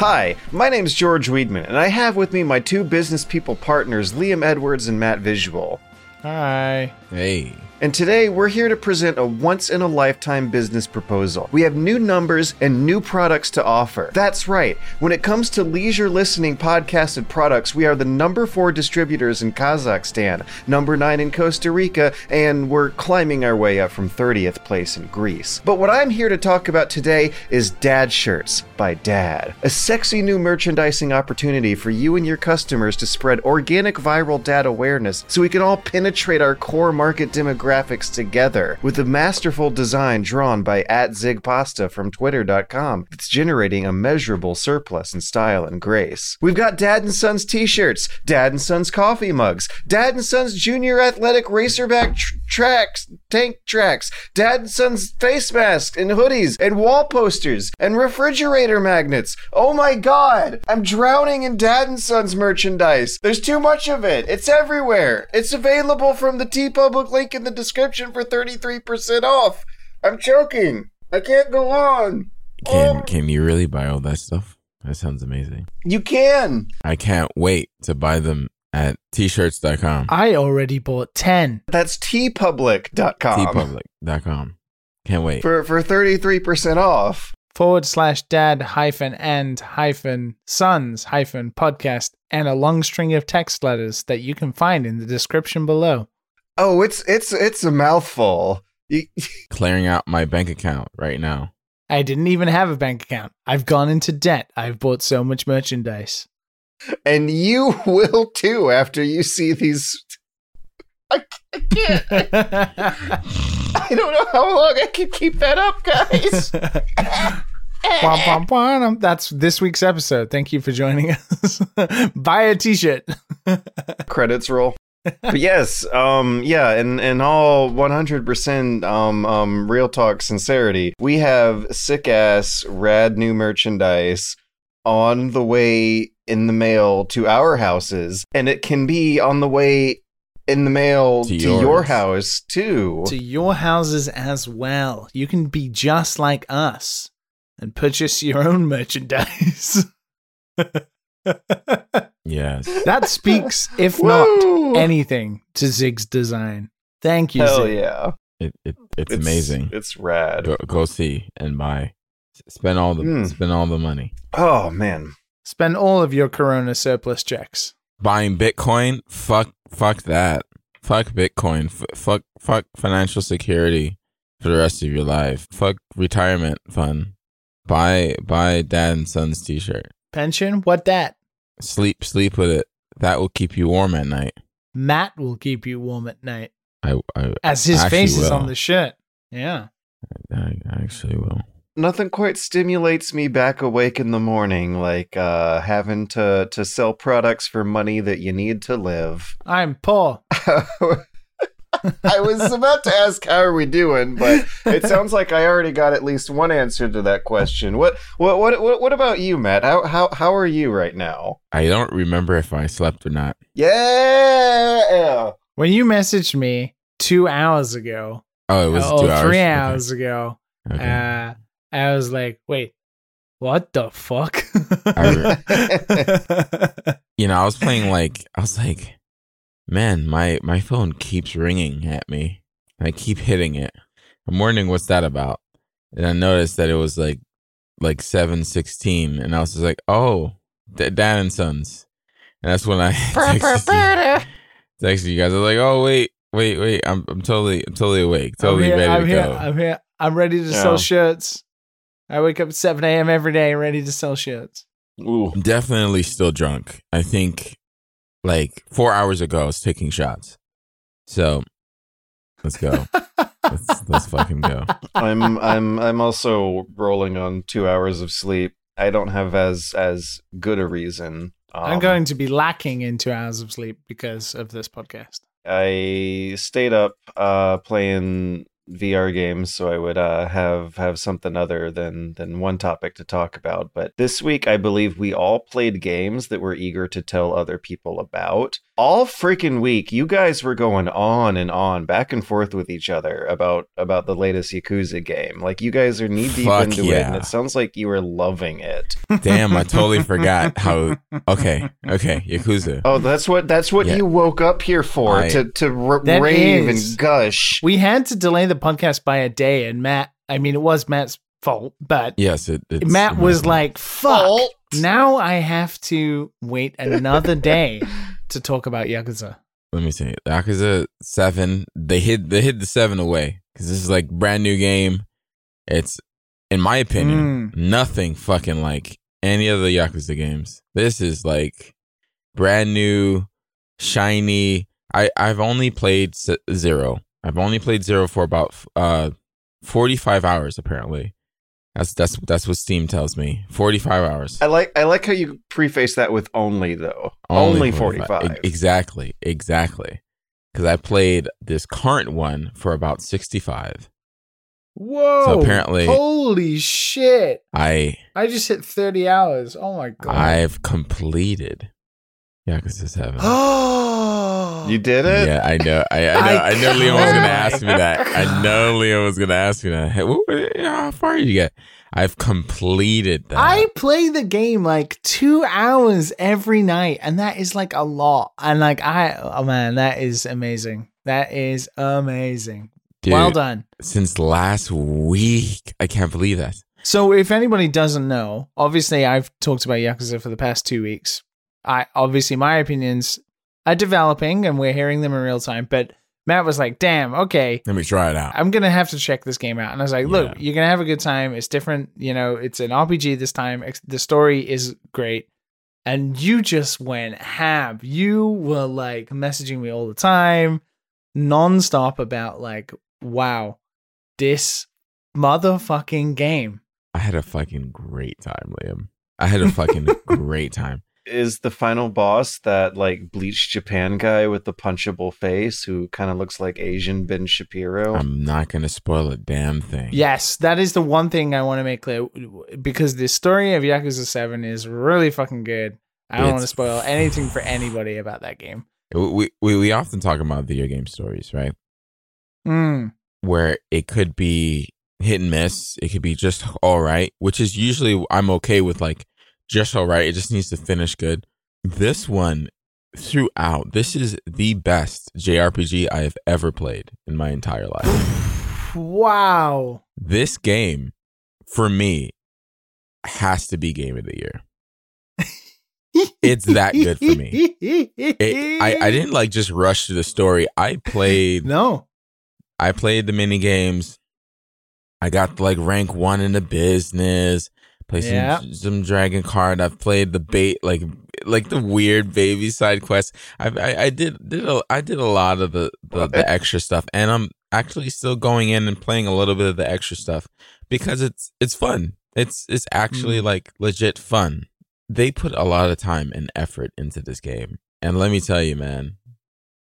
Hi, my name's George Weedman, and I have with me my two business people partners, Liam Edwards and Matt Visual. Hi. Hey. And today we're here to present a once in a lifetime business proposal. We have new numbers and new products to offer. That's right. When it comes to leisure listening podcasted products, we are the number four distributors in Kazakhstan, number nine in Costa Rica, and we're climbing our way up from 30th place in Greece. But what I'm here to talk about today is Dad Shirts by Dad, a sexy new merchandising opportunity for you and your customers to spread organic viral dad awareness so we can all penetrate our core market demographics together with a masterful design drawn by at zigpasta from twitter.com that's generating a measurable surplus in style and grace. We've got Dad and Sons t-shirts, Dad and Sons coffee mugs, Dad and Sons junior athletic racerback tr- tracks, tank tracks, Dad and Sons face masks and hoodies and wall posters and refrigerator magnets. Oh my god, I'm drowning in Dad and Sons merchandise. There's too much of it. It's everywhere. It's available from the TeePublic link in the description for 33% off. I'm choking. I can't go on. Can Oh. can you really buy all that stuff? That sounds amazing. You can. I can't wait to buy them at t-shirts.com. I already bought 10. That's teepublic.com teepublic.com. Can't wait. for for 33% off. Forward slash dad hyphen and hyphen sons hyphen podcast and a long string of text letters that you can find in the description below. Oh, it's it's it's a mouthful. Clearing out my bank account right now. I didn't even have a bank account. I've gone into debt. I've bought so much merchandise. And you will too after you see these I, I can't. I don't know how long I can keep that up, guys. Wom, wom, wom. That's this week's episode. Thank you for joining us. Buy a t-shirt. Credits roll. but yes, um, yeah, and and all 100% um, um, real talk sincerity, we have sick ass rad new merchandise on the way in the mail to our houses, and it can be on the way in the mail to, To your house too. to your houses as well. You can be just like us and purchase your own merchandise. Yes. that speaks, if not anything, to Zig's design. Thank you, Hell Zig. yeah, It, it it's, amazing. It's rad. Go, go see and buy. Spend all the Mm. spend all the money. Oh man, Spend all of your Corona surplus checks. Buying Bitcoin? Fuck fuck that. Fuck Bitcoin. F- fuck fuck financial security for the rest of your life. Fuck retirement fund. Buy buy dad and son's t-shirt. Pension? What that? Sleep sleep with it. That will keep you warm at night. Matt will keep you warm at night. I I, As his face is on the shirt. Yeah. I, I actually will. Nothing quite stimulates me back awake in the morning like uh, having to to sell products for money that you need to live. I'm poor. I was about to ask how are we doing, but it sounds like I already got at least one answer to that question. What what what what, what about you, Matt? How how how are you right now? I don't remember if I slept or not. Yeah. When you messaged me two hours ago, Oh, it was oh, two hours. three Okay. hours ago, Okay. uh, I was like, wait, what the fuck? you know, I was playing like I was like, man, my my phone keeps ringing at me. I keep hitting it. I'm wondering what's that about. And I noticed that it was like like seven sixteen, and I was just like, oh, D- Dad and Sons. And that's when I texted, you, texted you guys. I was like, oh wait, wait, wait. I'm I'm totally I'm totally awake, totally I'm here, ready I'm to here, go. I'm here. I'm ready to Yeah. sell shirts. I wake up at 7 a.m. every day, ready to sell shirts. Ooh. Definitely still drunk. I think like four hours ago I was taking shots. So let's go. let's, let's fucking go. I'm I'm I'm also rolling on 2 hours of sleep. I don't have as as good a reason. I'm Um, going to be lacking in two hours of sleep because of this podcast. I stayed up uh, playing VR games, so I would uh, have have something other than than one topic to talk about. But this week, I believe we all played games that we're eager to tell other people about. All freaking week, you guys were going on and on, back and forth with each other about about the latest Yakuza game. Like you guys are knee deep Fuck into it, and it sounds like you were loving it. Damn, I totally forgot how. Okay, okay, Yakuza. Oh, that's what that's what Yeah. you woke up here for I- to to r- rave is- and gush. We had to delay the podcast by a day, and Matt, I mean, it was Matt's fault, but Yes, it, it's Matt was like, fuck. Fault. Now I have to wait another day to talk about Yakuza. Let me see. Yakuza Seven. They hid. They hid the seven away because this is like brand new game. It's, in my opinion, nothing fucking like any of the Yakuza games. This is like brand new, shiny. I I've only played zero. I've only played zero for about uh forty five hours apparently. That's that's that's what Steam tells me. Forty five hours. I like I like how you preface that with only though. Only, 45. 45. E- Exactly, exactly. Because I played this current one for about sixty five. Whoa. So apparently- Holy shit. I I just hit 30 hours. Oh my God. I've completed Yakuza Seven. Oh. You did it? Yeah, I know. I, I know. I I, know. Leo was gonna ask me that. I know Leo was gonna ask me that. Hey, what, what- uh, how far did you get? I've completed that. I play the game like two hours every night, and that is like a lot. And like, I, oh man, that is amazing. That is amazing. Dude, well done. Since last week, I can't believe that. So, if anybody doesn't know, obviously I've talked about Yakuza for the past two weeks. I obviously my opinions are developing, and we're hearing them in real time. But Matt was like, "Damn, okay, Let me try it out. I'm gonna have to check this game out." And I was like, "Look, Yeah. you're gonna have a good time. It's different. You know, it's an RPG this time. The story is great." And you just went ham. You were like messaging me all the time, nonstop about like, "Wow, this motherfucking game." I had a fucking great time, Liam. I had a fucking great time. Is the final boss that like bleached Japan guy with the punchable face who kind of looks like Asian Ben Shapiro? I'm not gonna spoil a damn thing. Yes, that is the one thing I want to make clear because the story of Yakuza 7 is really fucking good. I don't want to spoil anything for anybody about that game. We, we we often talk about video game stories, right? Mm. Where it could be hit and miss, it could be just all right, which is usually I'm okay with like just all right. It just needs to finish good. This one throughout, this is the best JRPG I have ever played in my entire life. Wow. this game for me has to be game of the year. It's that good for me. It, I I didn't like just rush to the story. I played No. I played the mini games. I got like rank one in the business. Play some Yeah. some dragon card. I've played the bait like like the weird baby side quests. I I, I did did a, I did a lot of the, the the extra stuff, and I'm actually still going in and playing a little bit of the extra stuff because it's it's fun. It's it's actually Mm. like legit fun. They put a lot of time and effort into this game, and let me tell you, man,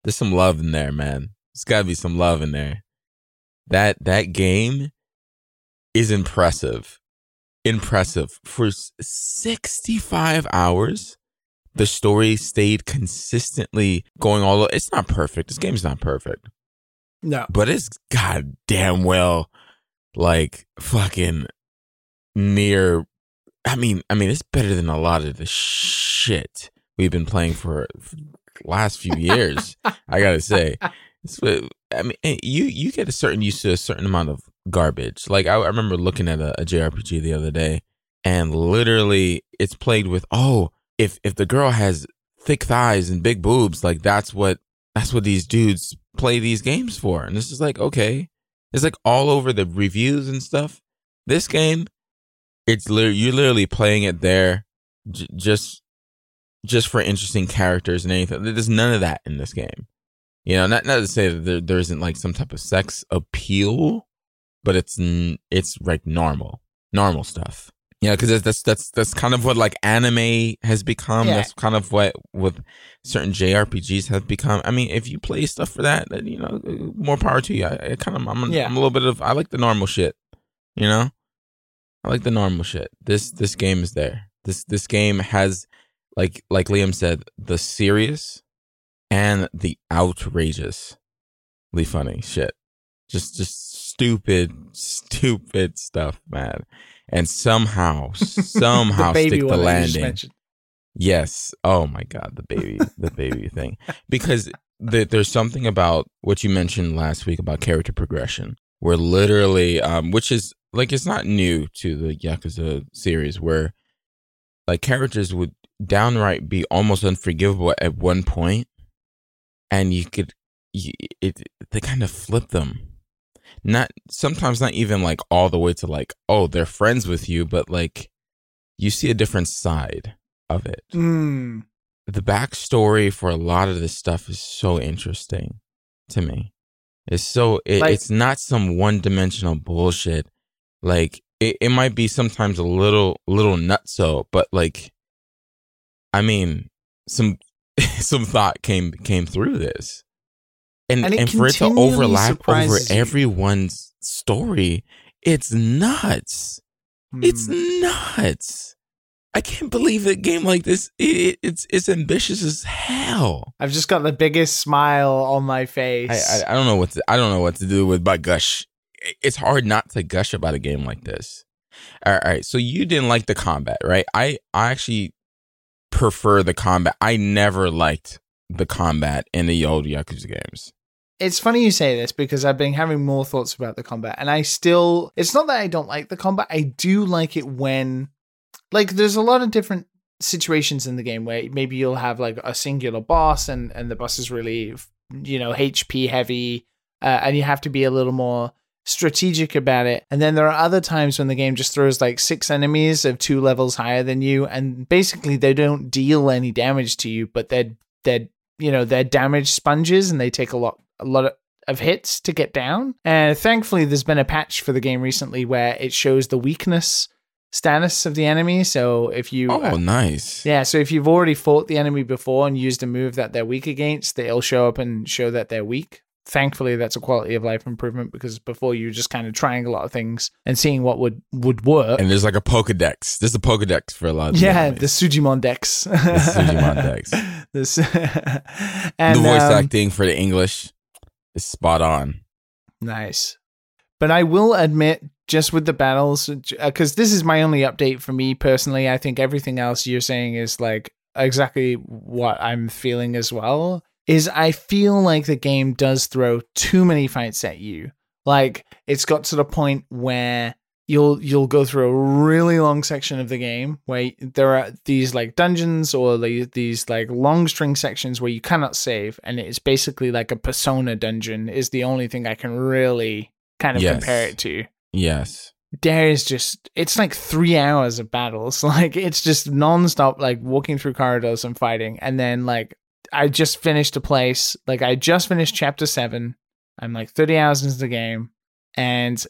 there's some love in there, man. There's got to be some love in there. That that game is impressive. Impressive for 65 hours. The story stayed consistently going all. o- It's not perfect. This game's not perfect, No. but it's goddamn well, like fucking near. I mean, I mean, it's better than a lot of the shit we've been playing for, for the last few years. I gotta say, it's, I mean, eh, you you get a certain used to a certain amount of garbage. Like I, I remember looking at a, a JRPG the other day, and literally it's played with oh, if if the girl has thick thighs and big boobs, like that's what that's what these dudes play these games for. And this is like okay, it's like all over the reviews and stuff. This game, it's you're literally playing it there, j- just just for interesting characters and anything. There's none of that in this game. You know, not not to say that there, there isn't like some type of sex appeal, but it's it's like normal, normal stuff. Yeah, because that's that's that's kind of what like anime has become. Yeah. That's kind of what with certain JRPGs have become. I mean, if you play stuff for that, then you know, more power to you. I, I kind of I'm, a- Yeah. I'm a little bit of I like the normal shit. You know, I like the normal shit. This this game is there. This this game has like like Liam said, the serious and the outrageously funny shit. Just just stupid, stupid stuff, man. And somehow, somehow the stick the one that you just landing. Yes. Oh my god, the baby, the baby thing. Because the, there's something about what you mentioned last week about character progression, where literally, um, which is like it's not new to the Yakuza series, where like characters would downright be almost unforgivable at one point, and you could, you, it they kind of flip them. Not sometimes not even like all the way to like oh they're friends with you, but like you see a different side of it Mm. the backstory for a lot of this stuff is so interesting to me. It's so it, Like- it's not some one dimensional bullshit. Like it, it might be sometimes a little little nutso, but like I mean some some thought came came through this. And And and, for it to overlap over you. everyone's story, it's nuts. It's Mm. nuts. I can't believe a game like this. It, it's it's ambitious as hell. I've just got the biggest smile on my face. I, I I don't know what to I don't know what to do with my gush. It's hard not to gush about a game like this. All right, all right. So you didn't like the combat, right? I I actually prefer the combat. I never liked the combat in the old Yakuza games. It's funny you say this because I've been having more thoughts about the combat, and I still. It's not that I don't like the combat. I do like it when, like, there's a lot of different situations in the game where maybe you'll have like a singular boss, and and the boss is really, you know, HP heavy, uh, and you have to be a little more strategic about it. And then there are other times when the game just throws like six enemies of two levels higher than you, and basically they don't deal any damage to you, but they're they're you know they're damage sponges and they take a lot a lot of, of hits to get down. And thankfully, there's been a patch for the game recently where it shows the weakness status of the enemy. So if you Oh, uh, nice. yeah, so if you've already fought the enemy before and used a move that they're weak against, they'll show up and show that they're weak. Thankfully, that's a quality of life improvement because before you were just kind of trying a lot of things and seeing what would would work. And there's like a Pokedex. There's a Pokedex for a lot of yeah, the Sujimon Dex. The Sujimon Dex. This, and, the voice um, acting for the English is spot on. Nice. But I will admit, just with the battles, uh, because this is my only update for me personally. I think everything else you're saying is like exactly what I'm feeling as well. Is I feel like the game does throw too many fights at you. Like it's got to the point where you'll you'll go through a really long section of the game where there are these like dungeons or the- these like long string sections where you cannot save and it's basically like a persona dungeon is the only thing i can really kind of Yes. compare it to Yes. there is just it's like three hours of battles like it's just non-stop like walking through corridors and fighting and then like i just finished a place like i just finished chapter 7 i'm like 30 hours into the game and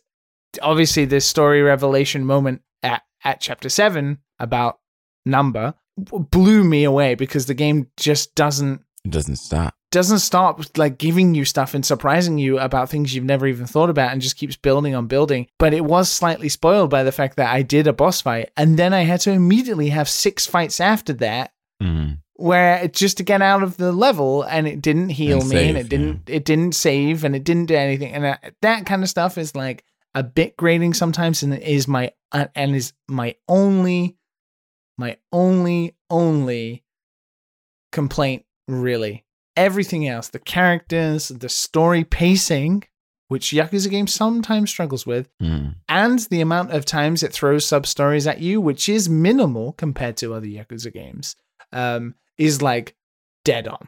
obviously this story revelation moment at, at chapter 7 about Nanba blew me away because the game just doesn't It doesn't stop. doesn't stop like giving you stuff and surprising you about things you've never even thought about and just keeps building on building. But it was slightly spoiled by the fact that I did a boss fight and then I had to immediately have six fights after that Mhm. where it just to get out of the level and it didn't heal And me and it didn't it didn't save and it didn't do anything and that, that kind of stuff is like a bit grating sometimes and is my uh, and is my only my only only complaint really everything else the characters the story pacing which Yakuza games sometimes struggles with Mhm. and the amount of times it throws sub stories at you, which is minimal compared to other Yakuza games, um, is like dead on,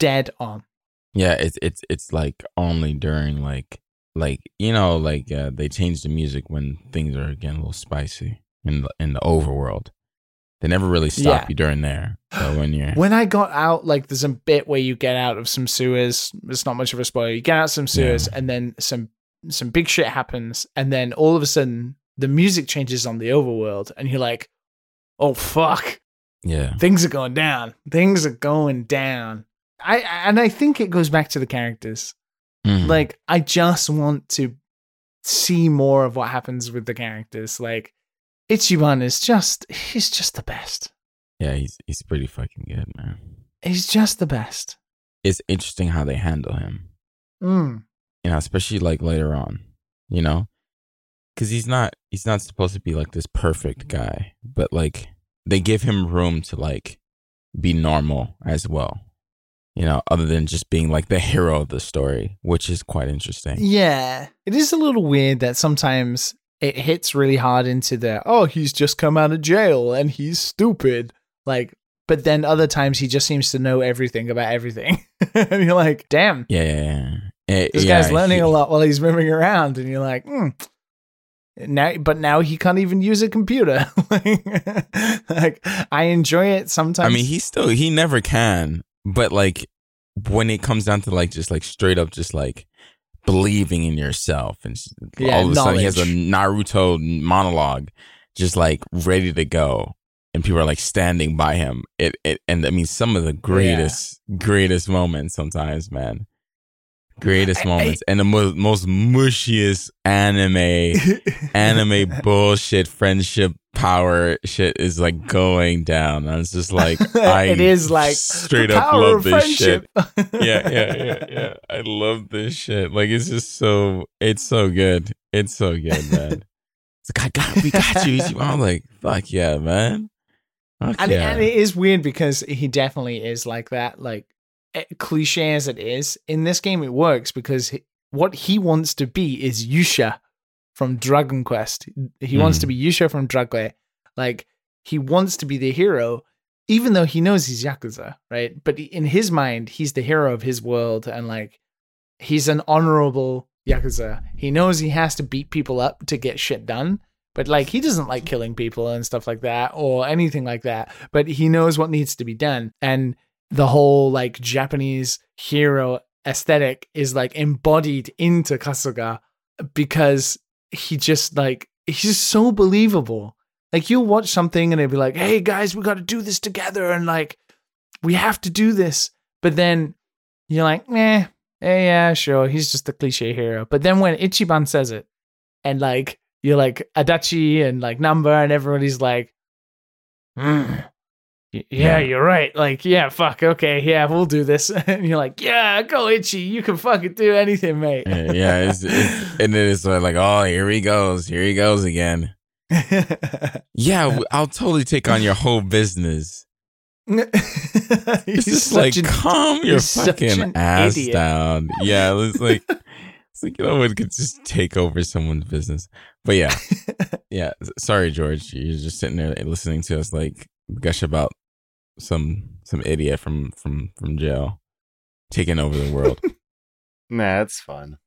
dead on. Yeah, it's it's it's like only during like like you know like uh, they change the music when things are getting a little spicy in the in the overworld. They never really stop Yeah. you during there. So when you're When I got out, like there's a bit where you get out of some sewers. It's not much of a spoiler. You get out some sewers, and then some some big shit happens, and then all of a sudden the music changes on the overworld, and you're like, "Oh fuck!" yeah things are going down. Things are going down. I and I think it goes back to the characters. Mhm. Like I just want to see more of what happens with the characters. Like Ichiban is just he's just the best. yeah he's he's pretty fucking good man. He's just the best. it's interesting how they handle him. Mm. You know, especially like later on. You know, because he's not he's not supposed to be like this perfect guy, but like they give him room to like be normal as well. You know, other than just being like the hero of the story, which is quite interesting. Yeah. It is a little weird that sometimes it hits really hard into the, oh, he's just come out of jail and he's stupid. Like, but then other times he just seems to know everything about everything. and you're like, damn, Yeah, yeah, yeah. Eh, this yeah, guy's learning he- a lot while he's moving around. And you're like, hmm. Now, but now he can't even use a computer. like, I enjoy it sometimes. I mean, he still he never can, but like when it comes down to like just like straight up just like believing in yourself and Yeah, all of a sudden he has a. Naruto monologue just like ready to go and people are like standing by him. It it and I mean some of the greatest greatest moments sometimes, man. Greatest I- I- moments and the mo- most mushiest anime anime bullshit friendship power shit is like going down. And it's just like I it is like straight up love this shit. Yeah, yeah, yeah, yeah. I love this shit. Like it's just so it's so good. It's so good, man. It's like I got we got you. I'm like, fuck yeah, man. Fuck and, yeah. and it is weird because he definitely is like that like eh, cliche as it is in this game it works because he, what he wants to be is yusha from dragon quest he wants Mhm. to be yusha from dragon Quest. like he wants to be the hero even though he knows he's yakuza right but in his mind he's the hero of his world and like he's an honorable yakuza he knows he has to beat people up to get shit done but like he doesn't like killing people and stuff like that or anything like that but he knows what needs to be done and the whole like japanese hero aesthetic is like embodied into kasuga because he just like he's just so believable. Like you'll watch something and it'll be like hey guys we got to do this together and like we have to do this. But then you're like eh, eh yeah sure he's just a cliche hero. But then when ichiban says it and like you're like Adachi and like Nanba and everybody's like, "Mm, yeah, Yeah. you're right. Like, yeah, fuck, okay, yeah, we'll do this. and you're like, yeah, go itchy. you can fucking do anything, mate. yeah, yeah, it's, it's, and then it's like, oh, here he goes, here he goes again. Yeah, I'll totally take on your whole business. It's just like an- calm your fucking ass idiot. down. Yeah, it's like it's like no one could just take over someone's business. But yeah, yeah. Sorry, George, you're just sitting there listening to us like gush about some some idiot from from from jail taking over the world. Nah, it's fun.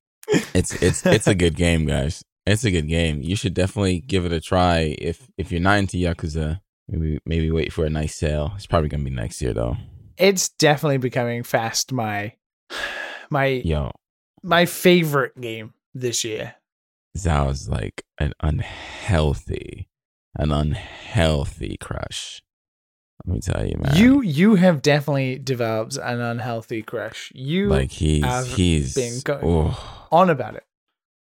it's it's it's a good game, guys. It's a good game. You should definitely give it a try if if you're not into Yakuza. Maybe maybe wait for a nice sale. It's probably gonna be next year though. it's definitely becoming fast my my Yo, my favorite game this year. Zhao is like an unhealthy, an unhealthy crush. Let me tell you, man. You you have definitely developed an unhealthy crush. You like he's have he's been go- oh on about it.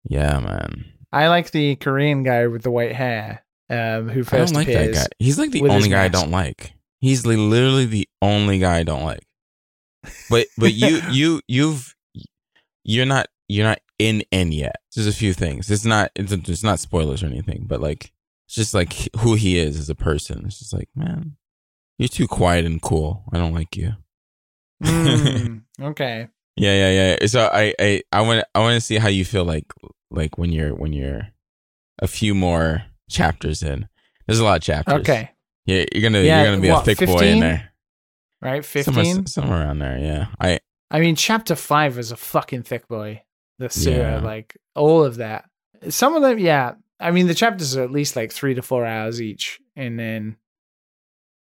yeah, man. I like the Korean guy with the white hair, um, who first I don't like that guy. He's like the only guy I don't like. He's li- literally the only guy I don't like. But but you you you've you're not you're not in in yet. There's a few things. It's not it's, it's not spoilers or anything, but like it's just like who he is as a person. It's just like man, you're too quiet and cool. I don't like you. Mm, okay. Yeah, yeah, yeah. So I, I, I want, I want to see how you feel like, like when you're, when you're a few more chapters in. There's a lot of chapters. Okay. Yeah, you're gonna, Yeah, you're gonna be what, a thick boy in there. Right. Somewhere, Fifteen. somewhere around there. Yeah. I, I mean, chapter five is a fucking thick boy. The sewer, Yeah. like all of that. Some of them, yeah. I mean, the chapters are at least like three to four hours each, and then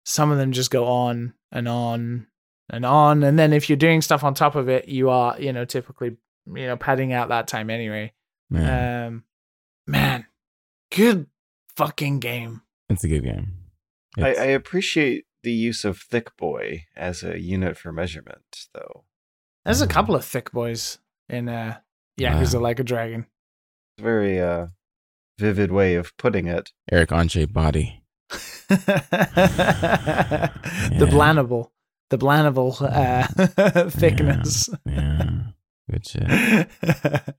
some of them just go on and on and on. And then if you're doing stuff on top of it, you are, you know, typically, you know, padding out that time anyway. man, Um, man, good fucking game. it's a good game. I, I appreciate the use of thick boy as a unit for measurement, though. There's a Mhm. couple of thick boys in uh, Yakuza Wow. Like a Dragon. It's very uh, vivid way of putting it. Eric Andre body. The Blanable. the Blanival uh, thickness. Yeah. Good shit.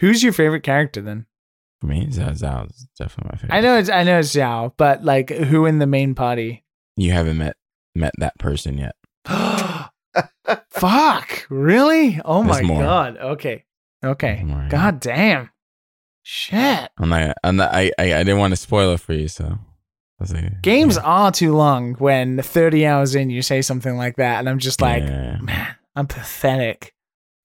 Who's your favorite character then? For me, Zhao Zhao is definitely my favorite. I know it's I know it's Zhao, but like who in the main party? You haven't met met that person yet. Fuck! Really? Oh There's my more. god. Okay. Okay. More, yeah. God damn. Shit. I'm not. I'm not. I. I, I didn't want to spoil it for you, so. Games yeah. are too long when 30 hours in you say something like that, and I'm just like, yeah. man, I'm pathetic.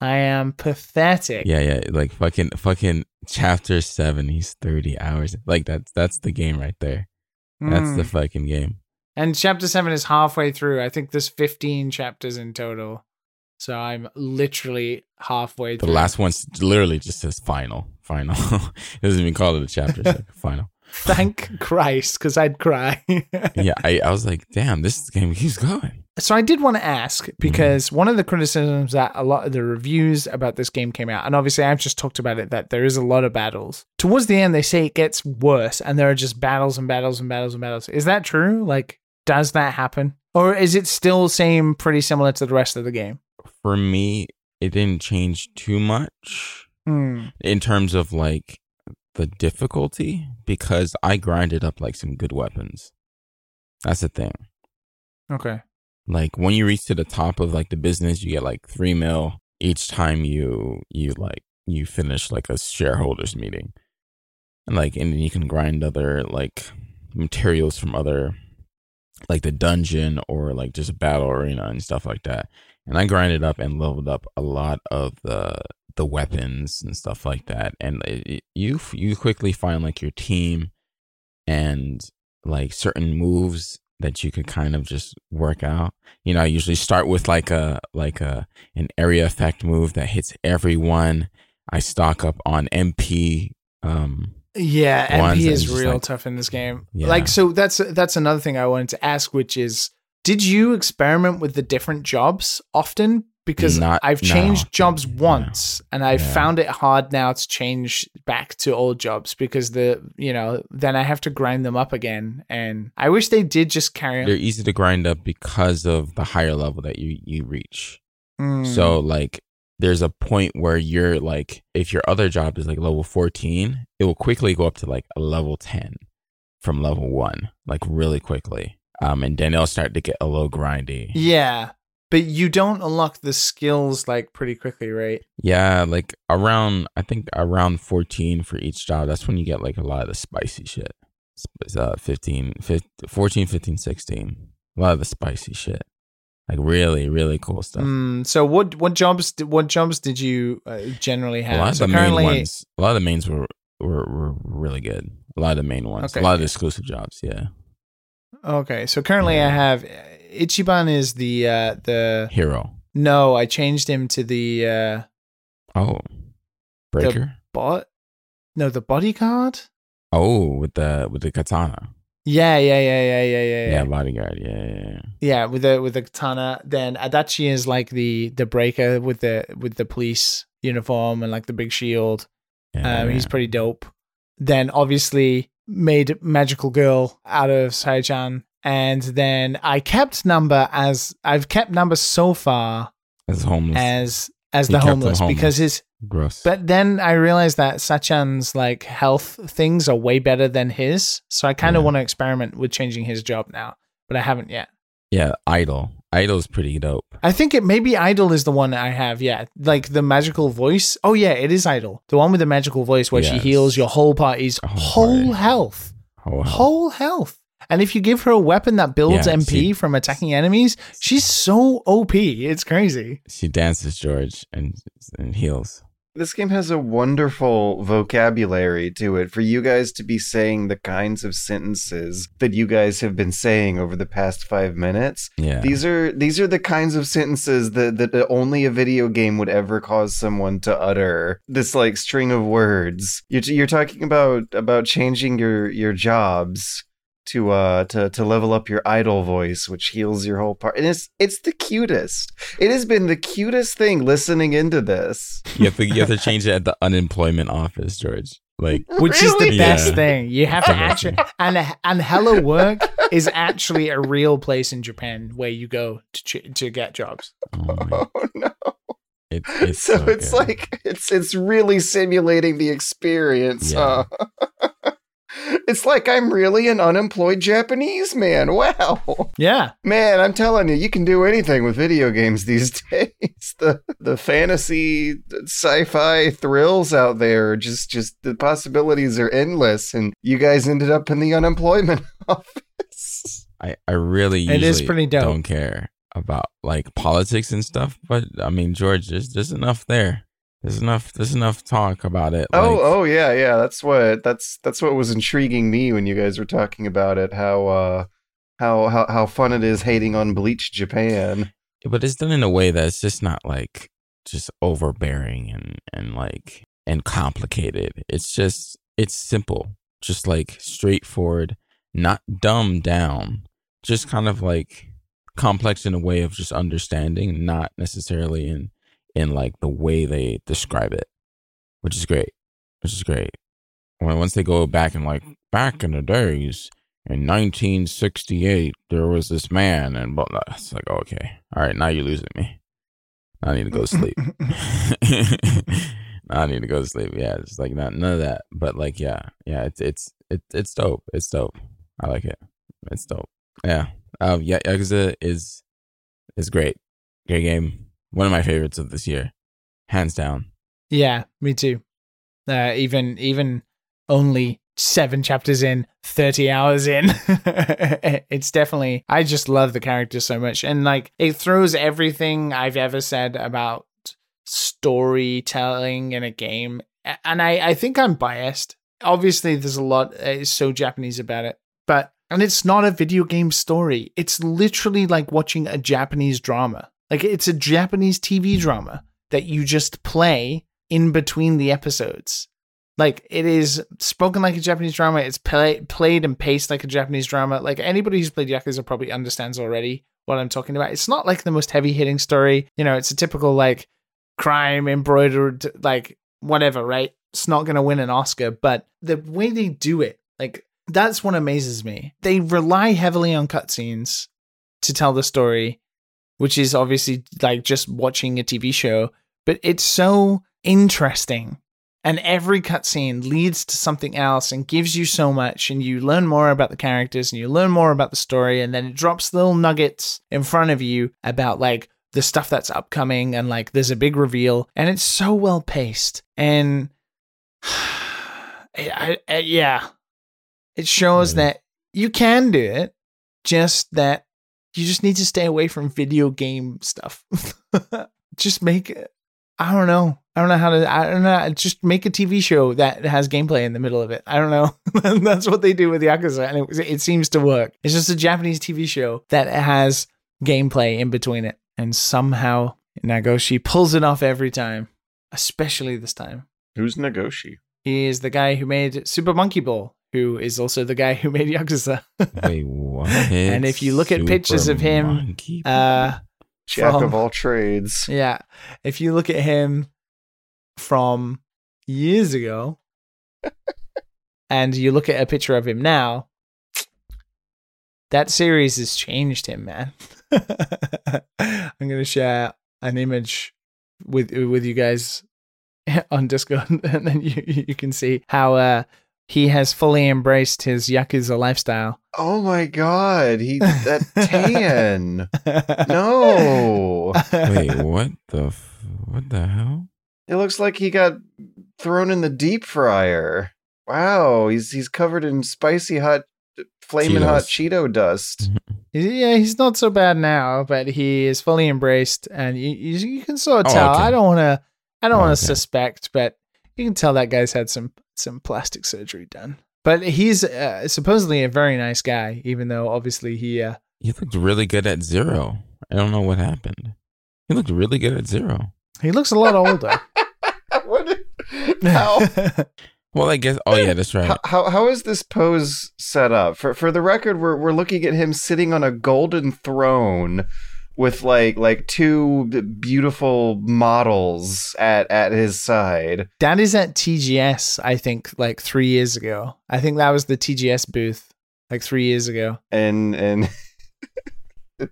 I am pathetic. Yeah, yeah, like fucking fucking chapter seven. He's thirty hours. Like that's that's the game right there. That's Mm. the fucking game. And chapter seven is halfway through. I think there's 15 chapters in total. So I'm literally halfway The through. The last one's literally just says final, final. it doesn't even call it a chapter. It's like final. Thank Christ, because I'd cry. Yeah, I, I was like, damn, this game keeps going. So I did want to ask Mm-hmm. because one of the criticisms that a lot of the reviews about this game came out, and obviously I've just talked about it that there is a lot of battles. Towards the end, they say it gets worse, and there are just battles and battles and battles and battles. Is that true? Like, does that happen, or is it still seem pretty similar to the rest of the game? For me, it didn't change too much Hmm. in terms of like the difficulty because I grinded up like some good weapons. That's the thing. Okay. like when you reach to the top of like the business you get like three mil each time you you like you finish like a shareholders meeting and like and then you can grind other like materials from other like the dungeon or like just a battle arena and stuff like that and i grinded up and leveled up a lot of the the weapons and stuff like that and it, it- you you quickly find like your team and like certain moves that you could kind of just work out. You know, I usually start with like a like a an area effect move that hits everyone. I stock up on MP. Um, Yeah, MP is real like- tough in this game. Yeah. Like, so that's that's another thing I wanted to ask, which is, did you experiment with the different jobs often? Because Not- I've no. changed jobs Yeah. once, and I Yeah. found it hard now to change back to old jobs because the you know then I have to grind them up again, and I wish they did just carry on. they're easy to grind up because of the higher level that you you reach. Mm. So like there's a point where you're like if your other job is like level 14, it will quickly go up to like a level 10 from level 1, like really quickly. Um and then it'll start to get a little grindy. yeah, but you don't unlock the skills like pretty quickly, right? Yeah, like around I think around 14 for each job. That's when you get like a lot of the spicy shit. It's uh 15, 15 14, 15, 16. A lot of the spicy shit. Like really, really cool stuff. Mm, so what what jobs did, what jobs did you uh, generally a have? lot of so the main ones a lot of the mains were, were were really good. A lot of the main ones. Okay. A lot of the exclusive jobs, yeah. Okay, so currently I have Ichiban is the uh the Hero. no, I changed him to the uh Oh. Breaker? bot no the bodyguard. oh, with the with the katana. Yeah, yeah, yeah, yeah, yeah, yeah, Yeah, yeah. bodyguard. Yeah, yeah, yeah. Yeah, with the with the katana. Then Adachi is like the the breaker with the with the police uniform and like the big shield. yeah, Um, he's pretty dope. Then obviously made magical girl out of Saichan, and then I kept Nanba as I've kept Nanba so far As homeless. as as He the him homeless, because his Gross. but then I realized that Sachan's like health things are way better than his, so I kind of Yeah. want to experiment with changing his job now, but I haven't yet. yeah, Idol. Idol's pretty dope. I think it maybe Idol is the one I have. Yeah, like the magical voice. Oh yeah, it is Idol, the one with the magical voice where she heals your whole party's oh, Whole whole health, Oh, hell. whole health. And if you give her a weapon that builds Yeah, MP she- from attacking enemies, she's so OP. It's crazy. she dances George and and heals. This game has a wonderful vocabulary to it for you guys to be saying the kinds of sentences that you guys have been saying over the past five minutes. Yeah. These are these are the kinds of sentences that, that only a video game would ever cause someone to utter. This like string of words. You're, you're talking about about changing your your jobs to uh to to level up your idol voice which heals your whole part and it's it's the cutest it has been the cutest thing listening into this you have to you have to change it at the unemployment office, George. Like which is the best Yeah. thing. You have to actually and and Hello Work is actually a real place in Japan where you go to ch- to get jobs. oh Oh no. it, it's so, so it's good. like it's it's really simulating the experience. Yeah. huh? It's like I'm really an unemployed Japanese man. Wow. Yeah, Man, I'm telling you, you can do anything with video games these days. The the fantasy sci-fi thrills out there just just the possibilities are endless and you guys ended up in the unemployment office. I, I really it is pretty dope. don't care about like politics and stuff, but I mean, George, there's there's enough there. There's enough. There's enough talk about it. Oh, like- oh yeah, yeah. That's what that's that's what was intriguing me when you guys were talking about it. How uh, how how how fun it is hating on Bleach Japan. but it's done in a way that's just not like just overbearing and and like and complicated. It's just it's simple, just like straightforward, not dumbed down, just kind of like complex in a way of just understanding, not necessarily in in like the way they describe it, which is great, which is great. When once they go back and like back in the days in 1968 there was this man and blah, blah. it's like okay all right now you're losing me. I need to go to sleep. I need to go to sleep. Yeah it's like not none of that but like yeah yeah it's it's it, it's dope it's dope. I like it. It's dope. Yeah um yeah yakuza is is great. Great game one of my favorites of this year hands down yeah, me too. Uh, even even only seven chapters in, thirty hours in, it's definitely. I just love the character so much, and like it throws everything I've ever said about storytelling in a game. And I I think I'm biased. Obviously, there's a lot uh, is so Japanese about it, but and it's not a video game story. It's literally like watching a Japanese drama. Like it's a Japanese TV drama that you just play in between the episodes. Like it is spoken like a Japanese drama. It's play, played and paced like a Japanese drama. Like anybody who's played Yakuza probably understands already what I'm talking about. It's not like the most heavy hitting story. You know, it's a typical like crime embroidered like whatever, right? It's not going to win an Oscar, but the way they do it, like that's what amazes me. They rely heavily on cutscenes to tell the story, which is obviously like just watching a TV show, but it's so interesting. And every cutscene leads to something else and gives you so much, and you learn more about the characters and you learn more about the story, and then it drops little nuggets in front of you about like the stuff that's upcoming, and like there's a big reveal, and it's so well paced. And I, I, yeah, it shows that you can do it, just that you just need to stay away from video game stuff. just make I don't know. I don't know how to. I don't know. Just make a TV show that has gameplay in the middle of it. I don't know. That's what they do with Yakuza, and it, it seems to work. It's just a Japanese TV show that has gameplay in between it, and somehow Nagoshi pulls it off every time. Especially this time. Who's Nagoshi? He is the guy who made Super Monkey Ball, who is also the guy who made Yakuza. wait what And if you look at pictures of him, Monkey uh, Jack From- of all trades. Yeah. If you look at him from years ago and you look at a picture of him now, that series has changed him, man. I'm going to share an image with with you guys on Discord and then you you can see how uh he has fully embraced his yakuza lifestyle. Oh my god, he that tan. No. Wait, what the f- what the hell? It looks like he got thrown in the deep fryer. Wow, he's he's covered in spicy hot flaming hot Cheeto dust. Mm-hmm. Yeah, he's not so bad now, but he is fully embraced, and you you, you can sort of Oh, tell. okay. I don't want to, I don't Oh, want to okay. suspect, but you can tell that guy's had some some plastic surgery done. But he's uh, supposedly a very nice guy, even though obviously he. Uh, He looked really good at zero. I don't know what happened. He looked really good at zero. he looks a lot older. what? How? Well, I guess. Oh yeah, that's right. How, how how is this pose set up? For for the record, we're we're looking at him sitting on a golden throne with like like two beautiful models at at his side. That is at TGS, I think, like three years ago. I think that was the TGS booth like three years ago. And and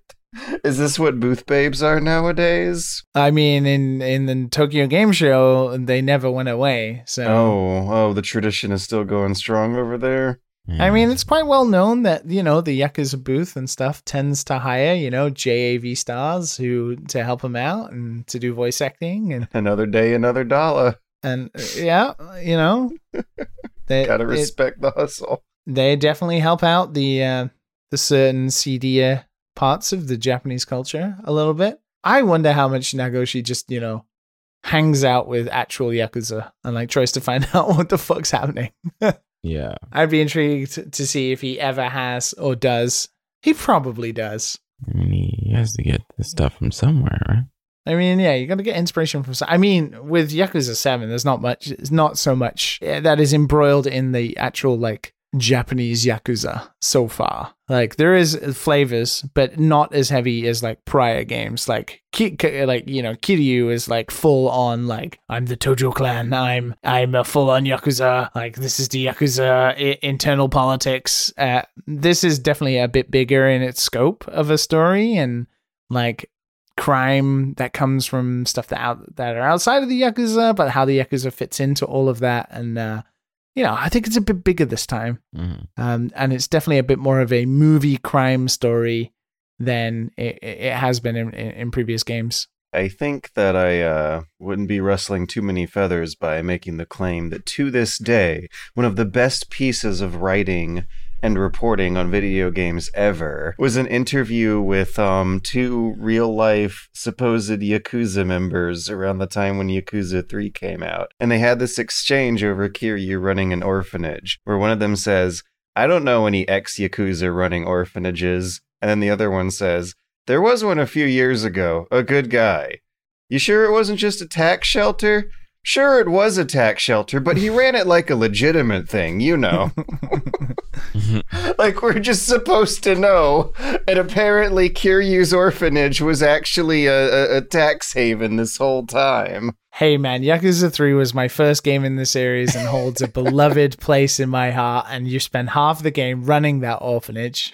is this what booth babes are nowadays? I mean, in in the Tokyo Game Show, they never went away. So Oh, oh, the tradition is still going strong over there. I mean, it's quite well known that you know the Yakuza booth and stuff tends to hire you know JAV stars who to help them out and to do voice acting and Another day, another dollar. and uh, yeah, you know, they Gotta it- respect the hustle. they definitely help out the uh, the certain seedier parts of the Japanese culture a little bit. I wonder how much Nagoshi just you know hangs out with actual yakuza and like tries to find out what the fuck's happening. Yeah. I'd be intrigued to see if he ever has or does. He probably does. I mean, he has to get the stuff from somewhere, right? I mean, yeah, you got to get inspiration from. I mean, with Yakuza Seven, there's not much. It's not so much eh, that is embroiled in the actual like Japanese Yakuza so far. Like there is flavors, but not as heavy as like prior games. Like Ki- like you know, Kiryu is like full on like I'm the Tojo clan. I'm I'm a full on Yakuza. Like this is the Yakuza I- internal politics. Uh, this is definitely a bit bigger in its scope of a story and like crime that comes from stuff that out that are outside of the yakuza, but how the yakuza fits into all of that, and uh, you know, I think it's a bit bigger this time, Mhm. um, and it's definitely a bit more of a movie crime story than it, it has been in, in, in previous games. I think that I uh, wouldn't be rustling too many feathers by making the claim that to this day, one of the best pieces of writing and reporting on video games ever was an interview with um, two real life supposed Yakuza members around the time when Yakuza 3 came out. And they had this exchange over Kiryu running an orphanage, where one of them says, I don't know any ex Yakuza running orphanages. And then the other one says, there was one a few years ago, a good guy. You sure it wasn't just a tax shelter? Sure, it was a tax shelter, but he ran it like a legitimate thing, you know. like we're just supposed to know. And apparently, Kiryu's orphanage was actually a, a, a tax haven this whole time. Hey man, Yakuza 3 was my first game in the series and holds a beloved place in my heart, and you spend half the game running that orphanage.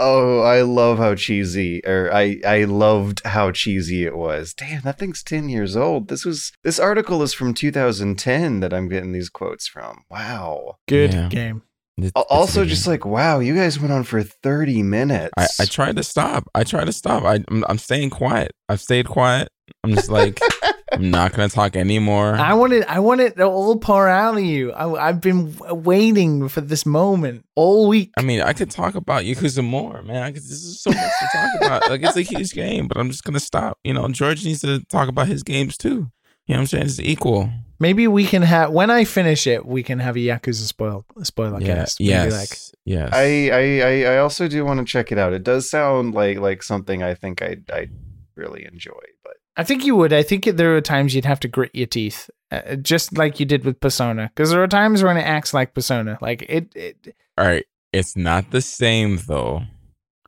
Oh, I love how cheesy, or I I loved how cheesy it was. Damn, that thing's ten years old. This was this article is from 2010 that I'm getting these quotes from. Wow. Good Yeah. game. It's- Al- it's Also, really- just like wow, you guys went on for 30 minutes. I, I tried to stop. I tried to stop. I, I'm, I'm staying quiet. I've stayed quiet. I'm just like, I'm not gonna talk anymore. I wanted, I wanted to all pour out of you. I, I've been waiting for this moment all week. I mean, I could talk about Yakuza more, man. I could, this is so much to talk about. Like, it's a huge game, but I'm just gonna stop. You know, George needs to talk about his games too. You know what I'm saying? It's equal. Maybe we can have when I finish it, we can have a Yakuza spoil spoiler yeah. cast. Yes. like yes. I, I I I also do want to check it out. It does sound like like something I think I I really enjoy, but I think you would. I think there are times you'd have to grit your teeth, uh, just like you did with Persona, because there are times when it acts like Persona. Like it, it All right. It's not the same though.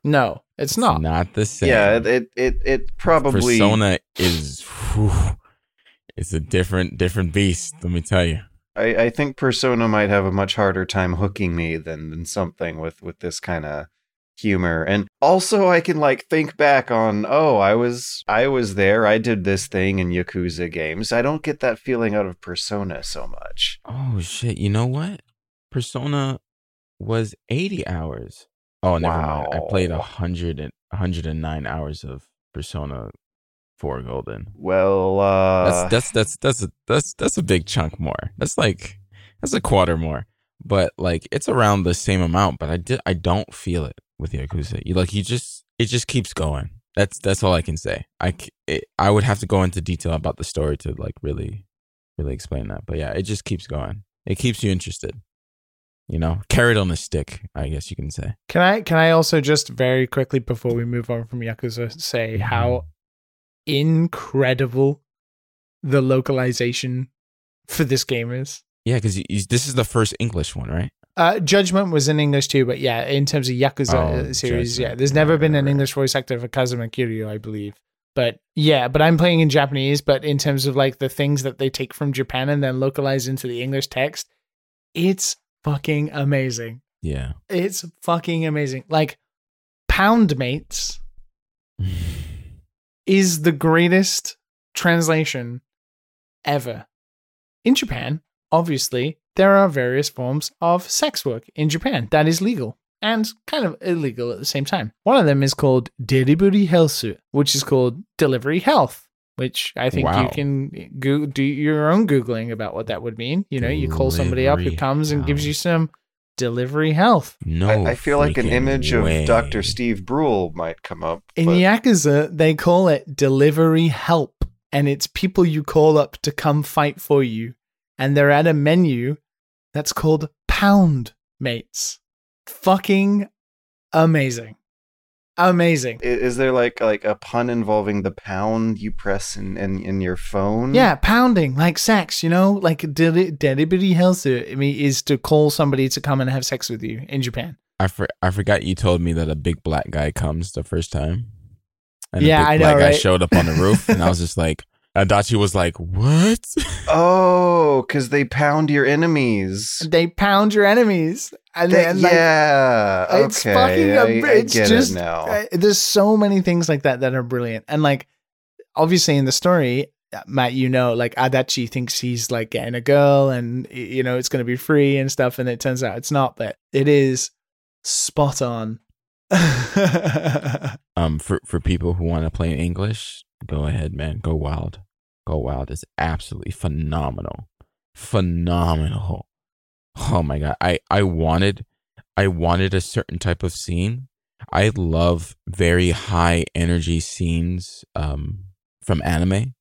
no, it's not. Not the same. yeah, it it it, it probably Persona is. whew, it's a different different beast. Let me tell you. I, I think Persona might have a much harder time hooking me than, than something with, with this kind of humor. And also I can like think back on, oh, I was I was there, I did this thing in Yakuza games. I don't get that feeling out of Persona so much. Oh shit! You know what? Persona was eighty hours. Oh, never mind. I played a Wow. hundred and hundred and nine hours of Persona Four Golden. Well, uh That's that's that's that's a that's that's a big chunk more. That's like that's a quarter more. But like it's around the same amount. But I did I don't feel it with Yakuza. You like you just it just keeps going. That's that's all I can say. I it, I would have to go into detail about the story to like really really explain that. But yeah, it just keeps going. It keeps you interested. You know, carried on a stick, I guess you can say. Can I can I also just very quickly before we move on from Yakuza Mm-hmm. say how incredible the localization for this game is? Yeah, because this is the first English one, right? Uh, Judgment was in English too, but yeah, in terms of Yakuza Oh, uh, series, yeah, there's never been an. English voice actor for Kazuma Kiryu, I believe. But yeah, but I'm playing in Japanese. But in terms of like the things that they take from Japan and then localize into the English text, it's fucking amazing. Yeah. It's fucking amazing. Like Pound Mates is the greatest translation ever. In Japan, obviously, there are various forms of sex work in Japan that is legal and kind of illegal at the same time. One of them is called Deriburi Helsu, which is called delivery health, which I think you can go- do your own Googling about what that would mean. You know, you call somebody up who comes and gives you some delivery health. No. I, I feel like an image way. of Dr. Steve Brule might come up. In Yakuza, they call it delivery help, and it's people you call up to come fight for you. And they're at a menu that's called Pound Mates. Fucking amazing. Amazing. Is there like like a pun involving the pound you press in in, in your phone? Yeah, pounding like sex, you know, like deli- delivery health. I mean, is to call somebody to come and have sex with you in Japan. I, for, I forgot you told me that a big black guy comes the first time. And Yeah, a I big know, black guy right? showed up on the roof, and I was just like, Adachi was like, "What?" Oh, because they pound your enemies. They pound your enemies, and That- then like, yeah. It's okay, fucking. I, am- I it's get just. it now. uh, there's so many things like that that are brilliant, and like, obviously in the story, uh, Matt, you know, like Adachi thinks he's like getting a girl, and you know it's going to be free and stuff, and it turns out it's not, but it is spot on. Um, for for people who want to play in English, go ahead, man. Go wild. Go wild. is absolutely phenomenal. Phenomenal. Oh my god. I I wanted I wanted a certain type of scene. I love very high energy scenes um from anime.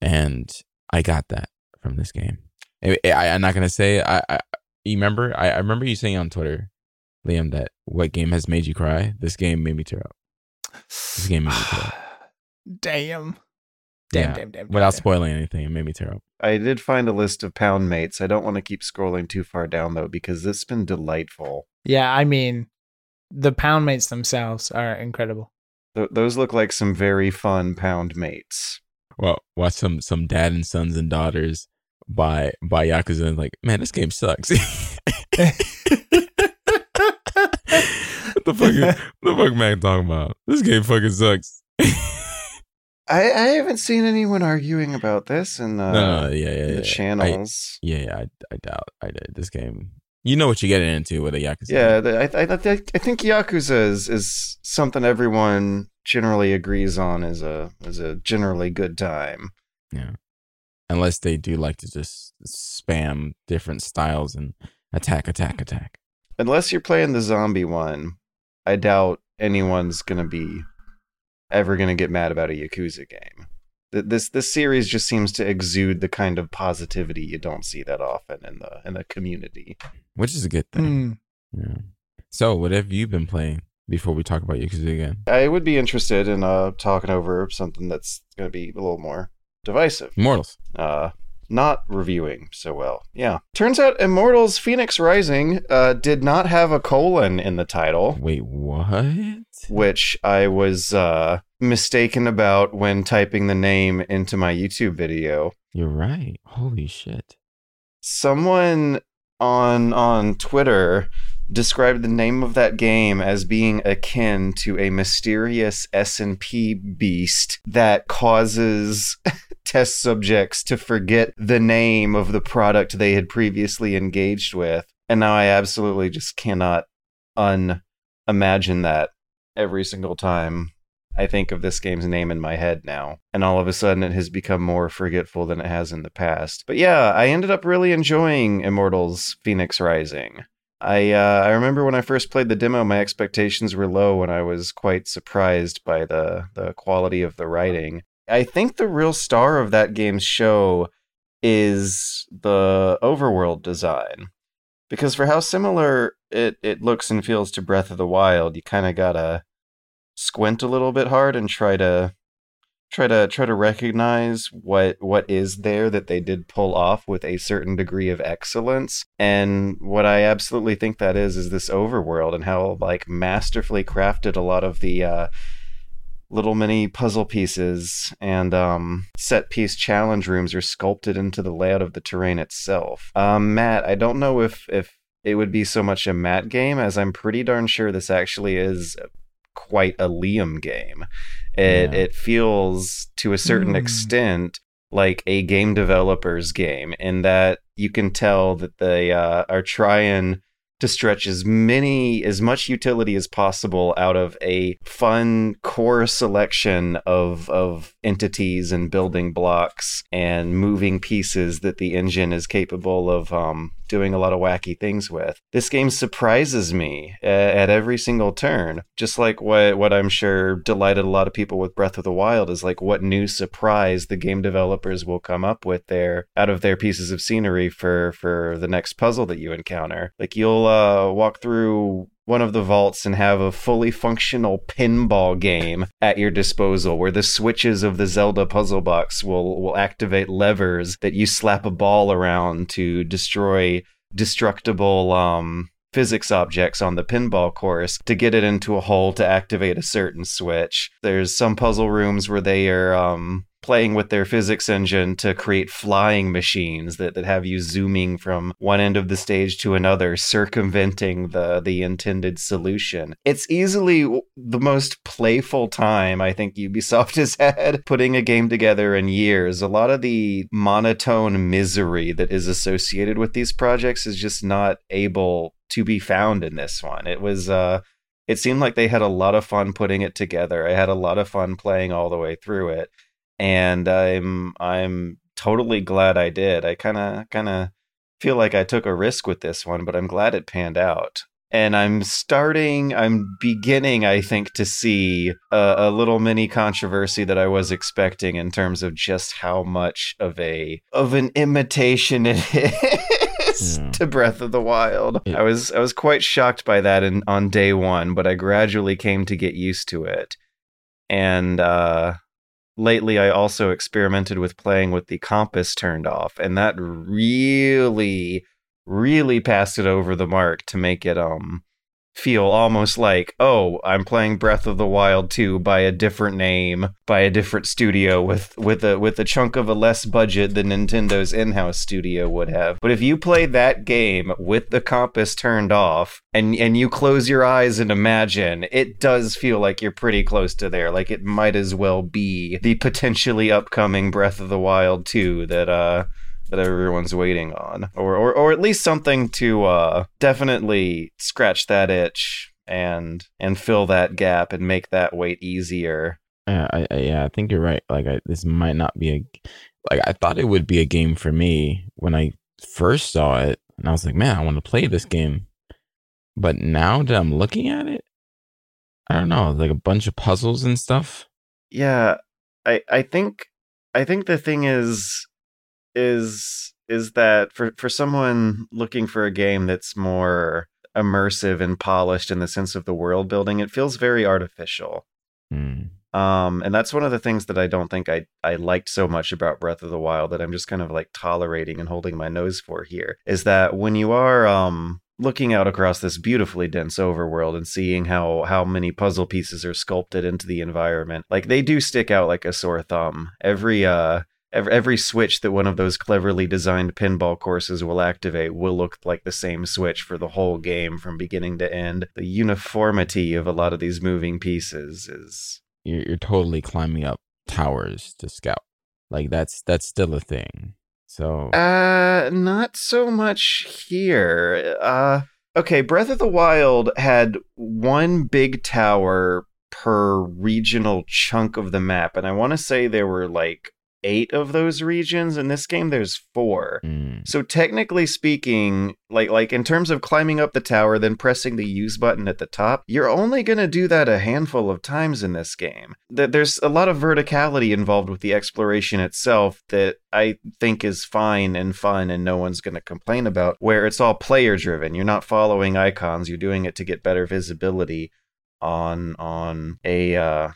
And I got that from this game. I, am not gonna say I, I you remember I, I remember you saying on Twitter, Liam, that what game has made you cry? This game made me tear up. This game made me tear up. damn. Damn, Yeah. damn, damn. Without damn. spoiling anything, it made me tear up. I did find a list of pound mates. I don't want to keep scrolling too far down though, because it's been delightful. Yeah, I mean, the pound mates themselves are incredible. Th- those look like some very fun pound mates. Well, watch some some dad and sons and daughters by by Yakuza and like, man, this game sucks. what the fuck? Is, what the fuck, man, talking about? This game fucking sucks. I, I haven't seen anyone arguing about this in, uh, no, no, yeah, yeah, in yeah. the I- channels. yeah, yeah. I, I doubt. I did this game. You know what you're getting into with a Yakuza. Yeah, the, I, I, I, think- I think Yakuza is, is something everyone generally agrees on is a is a generally good time. Yeah. Unless they do like to just spam different styles and attack, attack, attack. Unless you're playing the zombie one, I doubt anyone's gonna be ever gonna get mad about a Yakuza game. This this series just seems to exude the kind of positivity you don't see that often in the in the community. Which is a good thing. Hmm. Yeah. So, what have you been playing before we talk about Yakuza again? I would be interested in uh talking over something that's gonna be a little more divisive. Mortals. uh, not reviewing so well. Yeah. Turns out Immortals Phoenix Rising uh, did not have a colon in the title, Wait, what? which I was uh, mistaken about when typing the name into my YouTube video. You're right. Holy shit. Someone on on Twitter described the name of that game as being akin to a mysterious SCP beast that causes test subjects to forget the name of the product they had previously engaged with. And now I absolutely just cannot unimagine that every single time I think of this game's name in my head now. And all of a sudden it has become more forgetful than it has in the past. But yeah, I ended up really enjoying Immortals Phoenix Rising. I uh, I remember when I first played the demo, my expectations were low, and I was quite surprised by the the quality of the writing. I think the real star of that game's show is the overworld design, because for how similar it it looks and feels to Breath of the Wild, you kind of gotta squint a little bit hard and try to try to try to recognize what what is there that they did pull off with a certain degree of excellence and what i absolutely think that is is this overworld and how like masterfully crafted a lot of the uh little mini puzzle pieces and um, set piece challenge rooms are sculpted into the layout of the terrain itself. Um, Matt, I don't know if if it would be so much a Matt game as I'm pretty darn sure this actually is quite a Liam game. It Yeah. it feels to a certain Hmm. extent like a game developer's game in that you can tell that they uh, are trying to stretch as many as much utility as possible out of a fun core selection of of entities and building blocks and moving pieces that the engine is capable of um, doing a lot of wacky things with. This game surprises me uh, at every single turn, just like what what I'm sure delighted a lot of people with Breath of the Wild is like what new surprise the game developers will come up with there out of their pieces of scenery for for the next puzzle that you encounter. Like you'll uh, walk through one of the vaults and have a fully functional pinball game at your disposal where the switches of the Zelda puzzle box will will activate levers that you slap a ball around to destroy destructible um physics objects on the pinball course to get it into a hole to activate a certain switch. There's some puzzle rooms where they are um playing with their physics engine to create flying machines that, that have you zooming from one end of the stage to another, circumventing the the intended solution. It's easily the most playful time I think Ubisoft has had putting a game together in years. A lot of the monotone misery that is associated with these projects is just not able to be found in this one. It was uh it seemed like they had a lot of fun putting it together. I had a lot of fun playing all the way through it and I'm I'm totally glad I did. I kind of kind of feel like I took a risk with this one, but I'm glad it panned out. And I'm starting, I'm beginning, I think, to see a, a little mini controversy that I was expecting in terms of just how much of a of an imitation it is Yeah. to Breath of the Wild. It- I was I was quite shocked by that in, on day one, but I gradually came to get used to it. And uh, lately I also experimented with playing with the compass turned off, and that really, really passed it over the mark to make it um feel almost like, oh, I'm playing Breath of the Wild 2 by a different name, by a different studio with with a with a chunk of a less budget than Nintendo's in-house studio would have. But if you play that game with the compass turned off and and you close your eyes and imagine, it does feel like you're pretty close to there. Like it might as well be the potentially upcoming Breath of the Wild 2 that uh that everyone's waiting on, or or or at least something to uh, definitely scratch that itch and and fill that gap and make that wait easier. Yeah, I, I yeah, I think you're right. Like, I, this might not be a like I thought it would be a game for me when I first saw it, and I was like, man, I want to play this game. But now that I'm looking at it, I don't know, like a bunch of puzzles and stuff. Yeah, I I think I think the thing is is is that for for someone looking for a game that's more immersive and polished in the sense of the world building, it feels very artificial. Hmm. Um, and that's one of the things that I don't think I, I liked so much about Breath of the Wild that I'm just kind of like tolerating and holding my nose for here is that when you are um looking out across this beautifully dense overworld and seeing how how many puzzle pieces are sculpted into the environment, like they do stick out like a sore thumb. Every uh every, every switch that one of those cleverly designed pinball courses will activate will look like the same switch for the whole game from beginning to end. The uniformity of a lot of these moving pieces is You're, you're totally climbing up towers to scout. Like that's that's still a thing. So Uh, not so much here. Uh, okay, Breath of the Wild had one big tower per regional chunk of the map, and I want to say there were like eight of those regions. In this game, there's four. mm, So technically speaking, like like in terms of climbing up the tower, then pressing the use button at the top, you're only gonna do that a handful of times in this game. Th- There's a lot of verticality involved with the exploration itself that I think is fine and fun, and no one's gonna complain about. Where it's all player driven, you're not following icons, you're doing it to get better visibility on on a uh,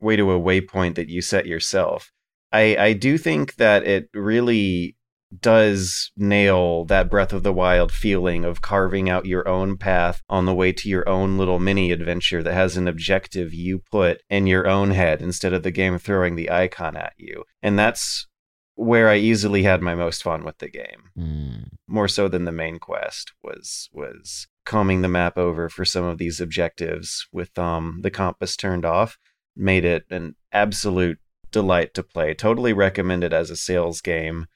way to a waypoint that you set yourself. I I do think that it really does nail that Breath of the Wild feeling of carving out your own path on the way to your own little mini adventure that has an objective you put in your own head instead of the game throwing the icon at you. And that's where I easily had my most fun with the game. Mm. More so than the main quest was was combing the map over for some of these objectives with um the compass turned off made it an absolute delight to play. Totally recommend it as a sales game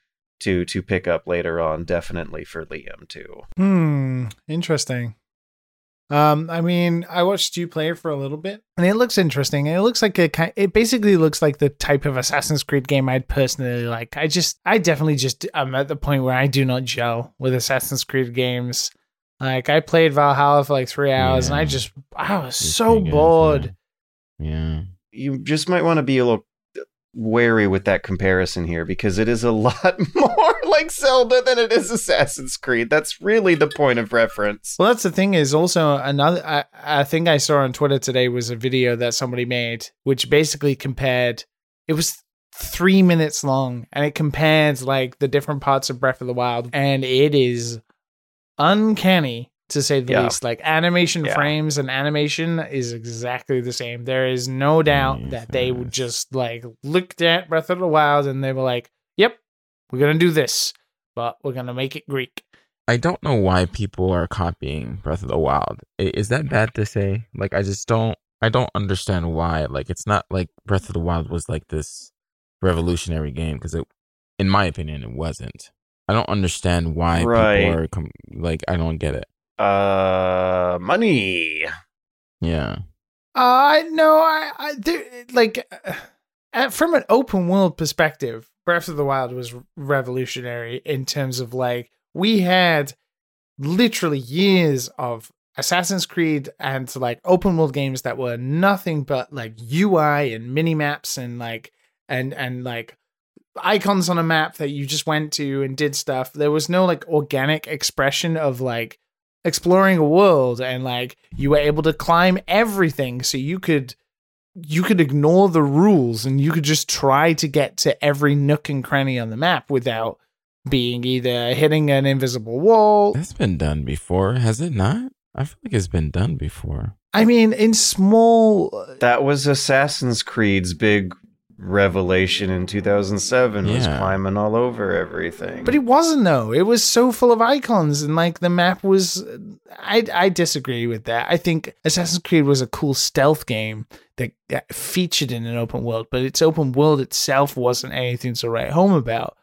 to to pick up later on definitely for Liam too. Hmm, interesting. Um, I mean, I watched you play it for a little bit, and it looks interesting. It looks like a ki- it basically looks like the type of Assassin's Creed game I'd personally like. I just, I definitely just, I'm at the point where I do not gel with Assassin's Creed games. Like, I played Valhalla for like three hours, and I just, I was Just so can't get into bored. Yeah. You just might want to be a little wary with that comparison here because it is a lot more like Zelda than it is Assassin's Creed. That's really the point of reference. Well, that's the thing is also another. I, I think I saw on Twitter today was a video that somebody made, which basically compared. It was three minutes long, and it compares like the different parts of Breath of the Wild, and it is uncanny to say the Yeah. least. Like animation Yeah. frames and animation is exactly the same. There is no doubt Yes, that they would just like looked at Breath of the Wild and they were like, "Yep, we're gonna do this, but we're gonna make it Greek." I don't know why people are copying Breath of the Wild. Is that bad to say? Like, I just don't. I don't understand why. Like, it's not like Breath of the Wild was like this revolutionary game because it, in my opinion, it wasn't. I don't understand why Right. people are com- like. I don't get it. Uh, money. Yeah. Uh no, I, I there, like uh, from an open world perspective, Breath of the Wild was revolutionary in terms of like we had literally years of Assassin's Creed and like open world games that were nothing but like UI and mini maps and like and and like icons on a map that you just went to and did stuff. There was no like organic expression of like exploring a world and like you were able to climb everything so you could you could ignore the rules and you could just try to get to every nook and cranny on the map without being either hitting an invisible wall. That's been done before, has it not? I feel like it's been done before. I mean, in small uh, That was Assassin's Creed's big revelation in 2007 was climbing all over everything. But it wasn't though. It was so full of icons, and like the map was. I I disagree with that. I think Assassin's Creed was a cool stealth game that that featured in an open world, but its open world itself wasn't anything to write home about.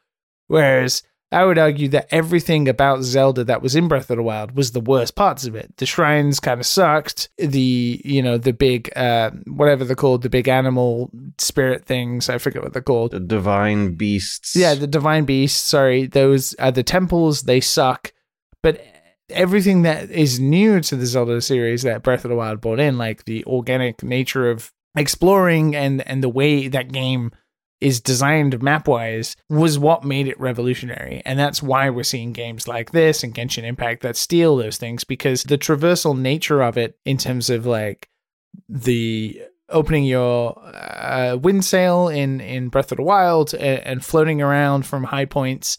Whereas I would argue that everything about Zelda that was in Breath of the Wild was the worst parts of it. The shrines kind of sucked. The you know the big uh whatever they're called, the big animal spirit things. I forget what they're called. the divine beasts. Yeah, the divine beasts. Sorry, those are the temples. They suck, but everything that is new to the Zelda series that Breath of the Wild brought in, like the organic nature of exploring and and the way that game is designed map wise, was what made it revolutionary, and that's why we're seeing games like this and Genshin Impact that steal those things because the traversal nature of it, in terms of like the opening your uh, wind sail in in Breath of the Wild and, and floating around from high points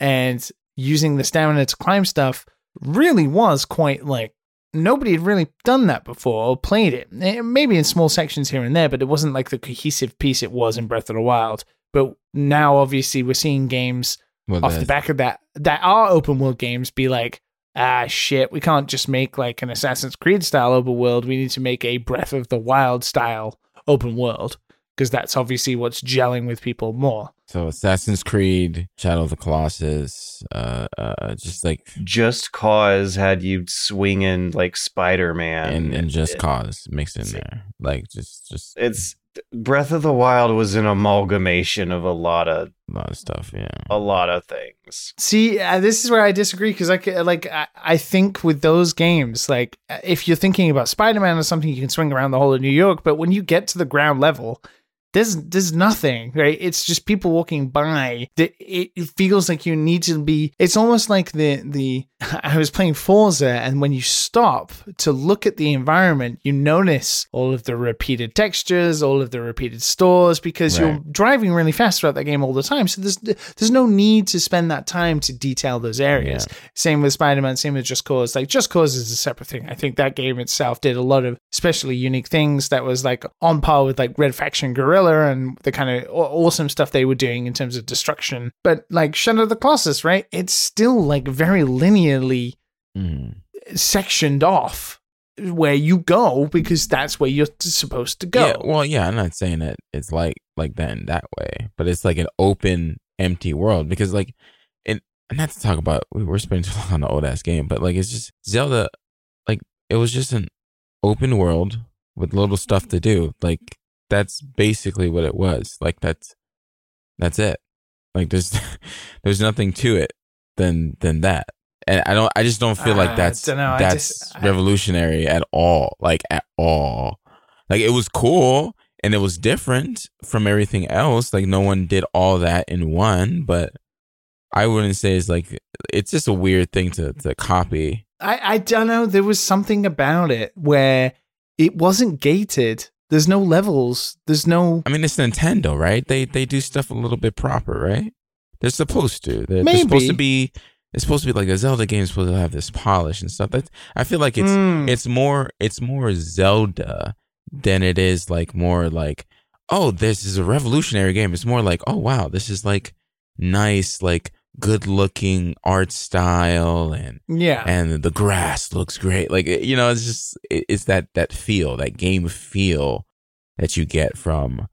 and using the stamina to climb stuff really was quite like nobody had really done that before or played it. Eh, Maybe in small sections here and there, but it wasn't like the cohesive piece it was in Breath of the Wild. But now, obviously, we're seeing games Well, off the back of that that are open world games be like, ah, shit, we can't just make like an Assassin's Creed style open world. We need to make a Breath of the Wild style open world because that's obviously what's gelling with people more. So Assassin's Creed, Shadow of the Colossus, uh, uh, just like Just Cause had you swinging like Spider Man. and and Just it- Cause mixed in there, like just just It's Breath of the Wild was an amalgamation of a lot of a lot of stuff. Yeah, a lot of things. See, uh, this is where I disagree because I ca- like I, I think with those games, like uh, if you're thinking about Spider-Man or something, you can swing around the whole of New York. But when you get to the ground level, there's there's nothing right? It's just people walking by it, it feels like you need to be it's almost like the the i was playing forza and when you stop to look at the environment you notice all of the repeated textures all of the repeated stores because you're driving really fast throughout that game all the time. So there's there's no need to spend that time to detail those areas. Same with spider-man same with just cause. Like just cause is a separate thing. I think that game itself did a lot of especially unique things that was like on par with like red faction guerrilla and the kind of awesome stuff they were doing in terms of destruction but like shadow of the colossus right it's still like very linearly Mhm. sectioned off where you go because that's where you're supposed to go Yeah, well, yeah, I'm not saying that it's like like that in that way, but it's like an open, empty world because like, and and not to talk about we're spending too long on the old ass game, but like it's just Zelda, like it was just an open world with little stuff to do. Like that's basically what it was. Like that's that's it. Like there's there's nothing to it than than that. And I don't I just don't feel I like that's that's just- I- revolutionary at all. Like at all. Like it was cool and it was different from everything else. Like no one did all that in one, but I wouldn't say it's like it's just a weird thing to to copy. I, I don't know. There was something about it where it wasn't gated. There's no levels. There's no. I mean, it's Nintendo, right? They they do stuff a little bit proper, right? They're supposed to. They're, they're supposed to be. It's supposed to be like a Zelda game. is Supposed to have this polish and stuff. That I feel like it's Mm. it's more it's more Zelda than it is like more like oh this is a revolutionary game. It's more like oh wow this is like nice like good looking art style and yeah. and the grass looks great. Like you know, it's just it- it's that that feel, that game feel that you get from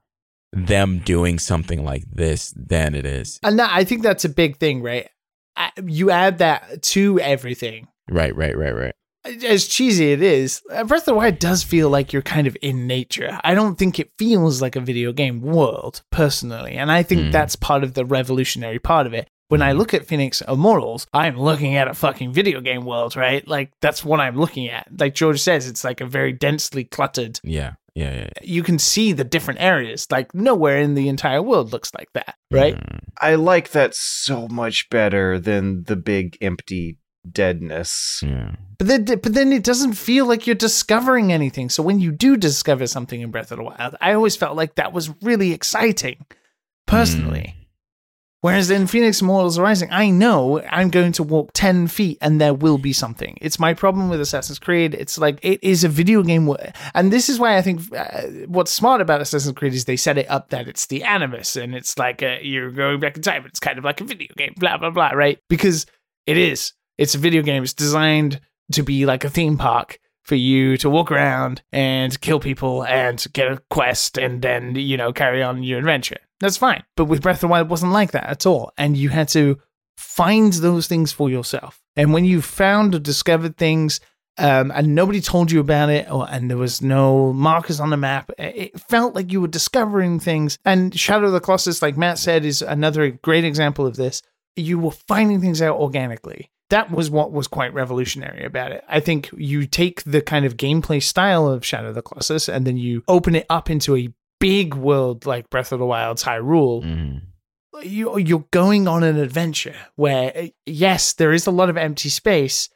them doing something like this than it is. And that, I think that's a big thing, right? You add that to everything. Right, right, right, right. As cheesy it is, uh, Breath of the Wild does feel like you're kind of in nature. I don't think it feels like a video game world, personally. And I think Mm. that's part of the revolutionary part of it. When I look at Phoenix Immortals, I'm looking at a fucking video game world, right? Like, that's what I'm looking at. Like George says, it's like a very densely cluttered Yeah, yeah, yeah. you can see the different areas. Like nowhere in the entire world looks like that, right? Mm. I like that so much better than the big empty deadness. Yeah. But then, but then it doesn't feel like you're discovering anything. So when you do discover something in Breath of the Wild, I always felt like that was really exciting, personally. Whereas in Phoenix Immortals Rising, I know I'm going to walk 10 feet and there will be something. It's my problem with Assassin's Creed. It's like, it is a video game. wo- And this is why I think uh, what's smart about Assassin's Creed is they set it up that it's the Animus and it's like uh you're going back in time. It's kind of like a video game, blah, blah, blah, right? Because it is. It's a video game. It's designed to be like a theme park for you to walk around and kill people and get a quest and then, you know, carry on your adventure. That's fine. But with Breath of the Wild, it wasn't like that at all. And you had to find those things for yourself. And when you found or discovered things, um, and nobody told you about it, or and there was no markers on the map. It felt like you were discovering things. And Shadow of the Colossus, like Matt said, is another great example of this. You were finding things out organically. That was what was quite revolutionary about it. I think you take the kind of gameplay style of Shadow of the Colossus and then you open it up into a big world like Breath of the Wild's Hyrule Mm. you you're going on an adventure where uh, yes there is a lot of empty space.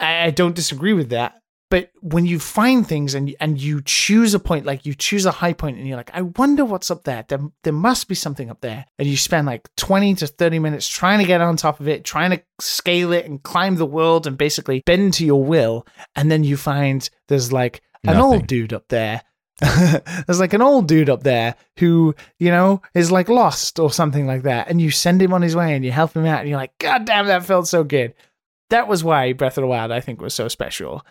I, I don't disagree with that. But when you find things and and you choose a point like you choose a high point and you're like I wonder what's up there. There, there must be something up there. And you spend like 20 to 30 minutes trying to get on top of it trying to scale it and climb the world and basically bend to your will. And then you find there's like an Nothing. old dude up there there's like an old dude up there who, you know, is like lost or something like that. And you send him on his way and you help him out and you're like, God damn, that felt so good. That was why Breath of the Wild, I think, was so special.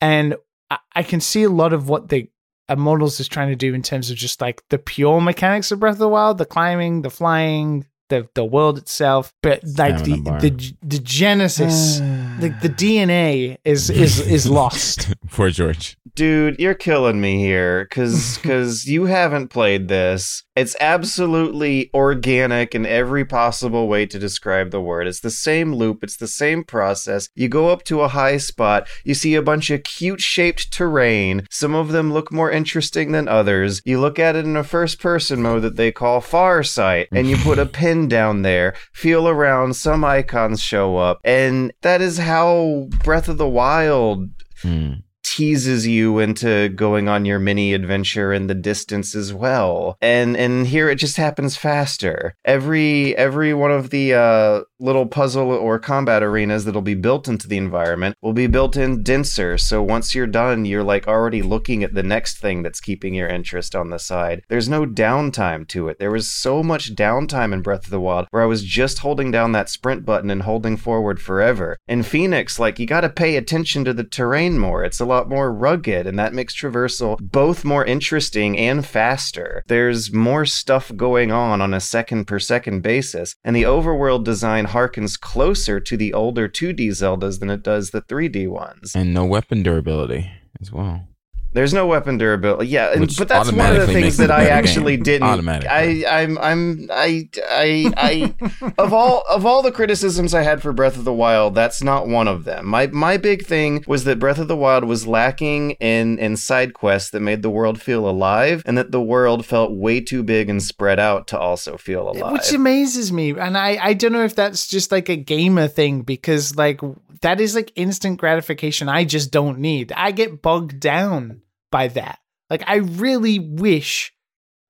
And I, I can see a lot of what the Immortals is trying to do in terms of just like the pure mechanics of Breath of the Wild, the climbing, the flying, the, the world itself. But like the, the the genesis, like the DNA is is is lost. Poor George. Dude, you're killing me here cuz cuz you haven't played this It's absolutely organic in every possible way to describe the word. It's the same loop, it's the same process. You go up to a high spot, you see a bunch of cute shaped terrain. Some of them look more interesting than others. You look at it in a first person mode that they call Farsight, and you put a pin down there, feel around, some icons show up, and that is how Breath of the Wild Hmm. Teases you into going on your mini adventure in the distance as well. And and here it just happens faster. Every every one of the uh, little puzzle or combat arenas that'll be built into the environment will be built in denser. So once you're done, you're like already looking at the next thing that's keeping your interest on the side. There's no downtime to it. There was so much downtime in Breath of the Wild where I was just holding down that sprint button and holding forward forever. In Phoenix, like you got to pay attention to the terrain more. It's a lot more rugged, and that makes traversal both more interesting and faster. There's more stuff going on on a second per second basis, and the overworld design harkens closer to the older 2D Zeldas than it does the 3D ones. And no weapon durability as well. There's no weapon durability. Yeah, Which but that's one of the things that I actually game. didn't. Automatically. I, I'm, I'm, I, I, I. of all of all the criticisms I had for Breath of the Wild, that's not one of them. My my big thing was that Breath of the Wild was lacking in in side quests that made the world feel alive, and that the world felt way too big and spread out to also feel alive. Which amazes me. And I, I don't know if that's just like a gamer thing because like that is like instant gratification I just don't need. I get bogged down by that. Like I really wish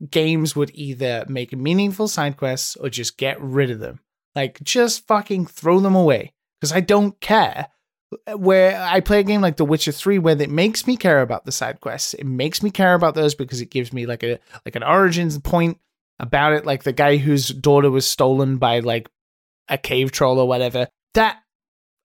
games would either make meaningful side quests or just get rid of them. Like just fucking throw them away because I don't care. Where I play a game like The Witcher 3 where it makes me care about the side quests. It makes me care about those because it gives me like a like an origins point about it like the guy whose daughter was stolen by like a cave troll or whatever. That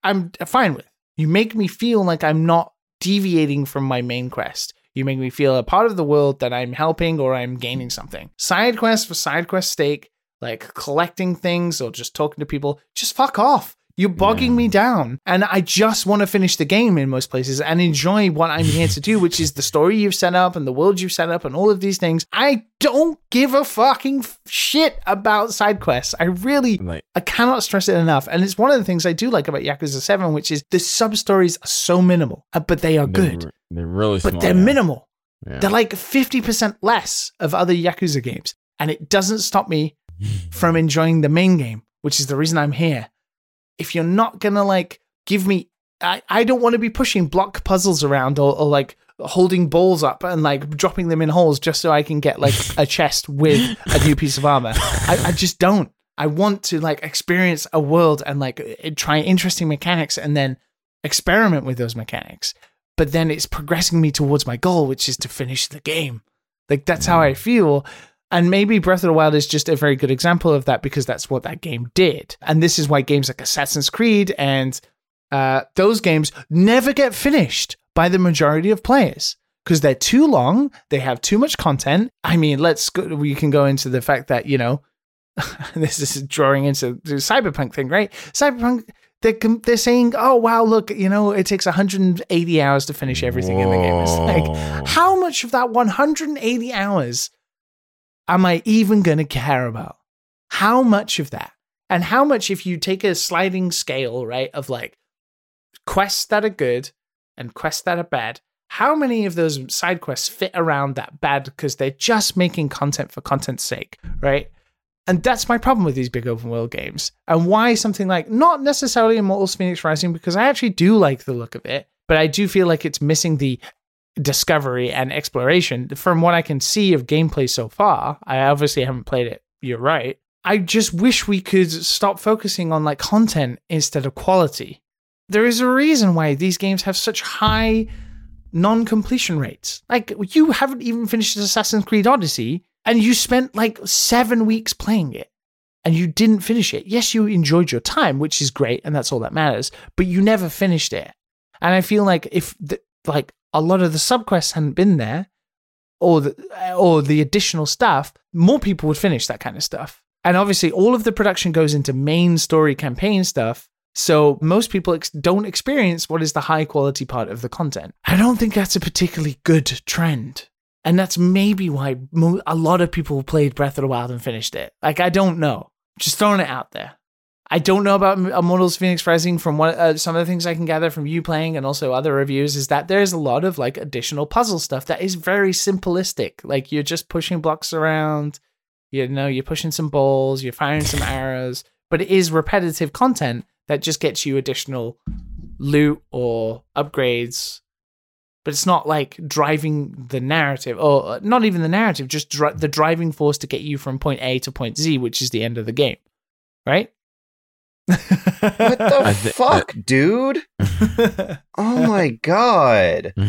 I'm fine with. You make me feel like I'm not deviating from my main quest. You make me feel a part of the world that I'm helping or I'm gaining something. Side quest for side quest sake, like collecting things or just talking to people, just fuck off. You're bogging Yeah. me down. And I just want to finish the game in most places and enjoy what I'm here to do, which is the story you've set up and the world you've set up and all of these things. I don't give a fucking shit about side quests. I really Like I cannot stress it enough. And it's one of the things I do like about Yakuza 7, which is the sub stories are so minimal, uh, but they are they're good. re- They're really But small. they're yeah. minimal. Yeah. They're like 50% less of other Yakuza games. And it doesn't stop me from enjoying the main game, which is the reason I'm here. If you're not to like give me, I, I don't want to be pushing block puzzles around or, or like holding balls up and like dropping them in holes just so I can get like a chest with a new piece of armor. I, I just don't. I want to like experience a world and like uh, try interesting mechanics and then experiment with those mechanics. But then it's progressing me towards my goal, which is to finish the game. Like that's how I feel. And maybe Breath of the Wild is just a very good example of that because that's what that game did. And this is why games like Assassin's Creed and uh, those games never get finished by the majority of players because they're too long. They have too much content. I mean, let's go. We can go into the fact that you know this is drawing into the cyberpunk thing, right? Cyberpunk. They're, they're saying, oh, wow, look, you know, it takes 180 hours to finish everything in the game. It's like, how much of that 180 hours am I even going to care about? How much of that? And how much if you take a sliding scale, right, of like quests that are good and quests that are bad, how many of those side quests fit around that bad because they're just making content for content's sake, right? And that's my problem with these big open world games. And why something like not necessarily Immortals Phoenix Rising, because I actually do like the look of it, but I do feel like it's missing the discovery and exploration. From what I can see of gameplay so far, I obviously haven't played it. You're right. I just wish we could stop focusing on like content instead of quality. There is a reason why these games have such high non-completion rates. Like you haven't even finished Assassin's Creed Odyssey and you spent like 7 weeks playing it and you didn't finish it. Yes, you enjoyed your time, which is great and that's all that matters, but you never finished it. And I feel like if the, like a lot of the subquests hadn't been there or the, or the additional stuff, more people would finish that kind of stuff. And obviously all of the production goes into main story campaign stuff. So most people ex- don't experience what is the high quality part of the content. I don't think that's a particularly good trend. And that's maybe why mo- a lot of people played Breath of the Wild and finished it. Like, I don't know. Just throwing it out there. I don't know about Immortals Phoenix Rising from what uh, some of the things I can gather from you playing and also other reviews is that there's a lot of like additional puzzle stuff that is very simplistic. Like you're just pushing blocks around, you know, you're pushing some balls, you're firing some arrows, but it is repetitive content that just gets you additional loot or upgrades but it's not like driving the narrative or uh, not even the narrative just dri- the driving force to get you from point a to point z which is the end of the game right what the I thi- fuck, dude? Oh my god.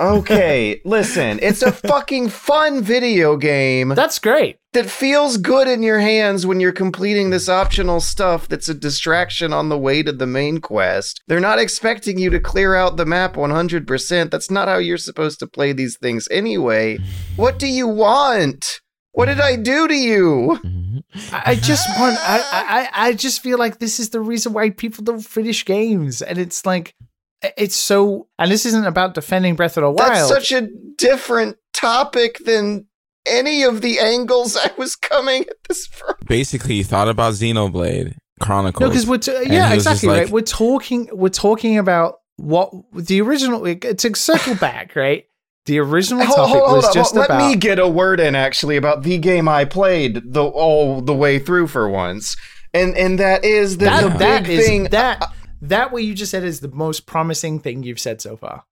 Okay, listen, it's a fucking fun video game that's great that feels good in your hands when you're completing this optional stuff that's a distraction on the way to the main quest. They're not expecting you to clear out the map 100%. That's not how you're supposed to play these things anyway. What do you want? What did I do to you? Mm-hmm. I I just want. I, I. I just feel like this is the reason why people don't finish games, and it's like, it's so. And this isn't about defending Breath of the Wild. That's such a different topic than any of the angles I was coming at this from. Basically, you thought about Xenoblade Chronicles. no, because we're t- yeah, he was just exactly right. We're talking. We're talking about what the original. To circle back, right? The original Hold, topic hold, hold was on, just Let about. me get a word in actually about the game I played the all the way through for once, and and that is that, that the that big is thing. that that what you just said is the most promising thing you've said so far.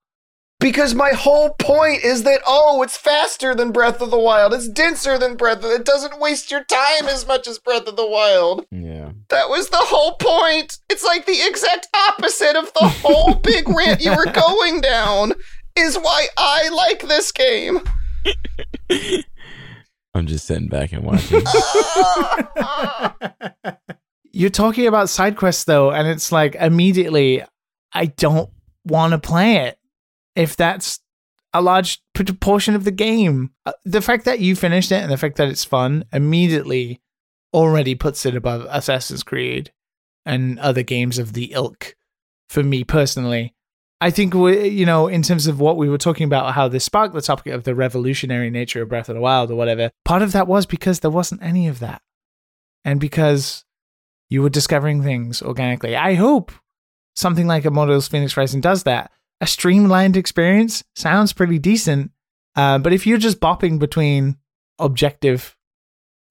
Because my whole point is that oh, it's faster than Breath of the Wild. It's denser than Breath of. It doesn't waste your time as much as Breath of the Wild. yeah. That was the whole point. It's like the exact opposite of the whole big rant you were going down. Is why I like this game. I'm just sitting back and watching. You're talking about side quests though, and it's like immediately I don't want to play it if that's a large p- portion of the game. Uh, The fact that you finished it and the fact that it's fun immediately already puts it above Assassin's Creed and other games of the ilk for me personally. I think we, you know, in terms of what we were talking about, how this sparked the topic of the revolutionary nature of Breath of the Wild or whatever. Part of that was because there wasn't any of that, and because you were discovering things organically. I hope something like Immortals Phoenix Rising does that. A streamlined experience sounds pretty decent, uh, but if you're just bopping between objective,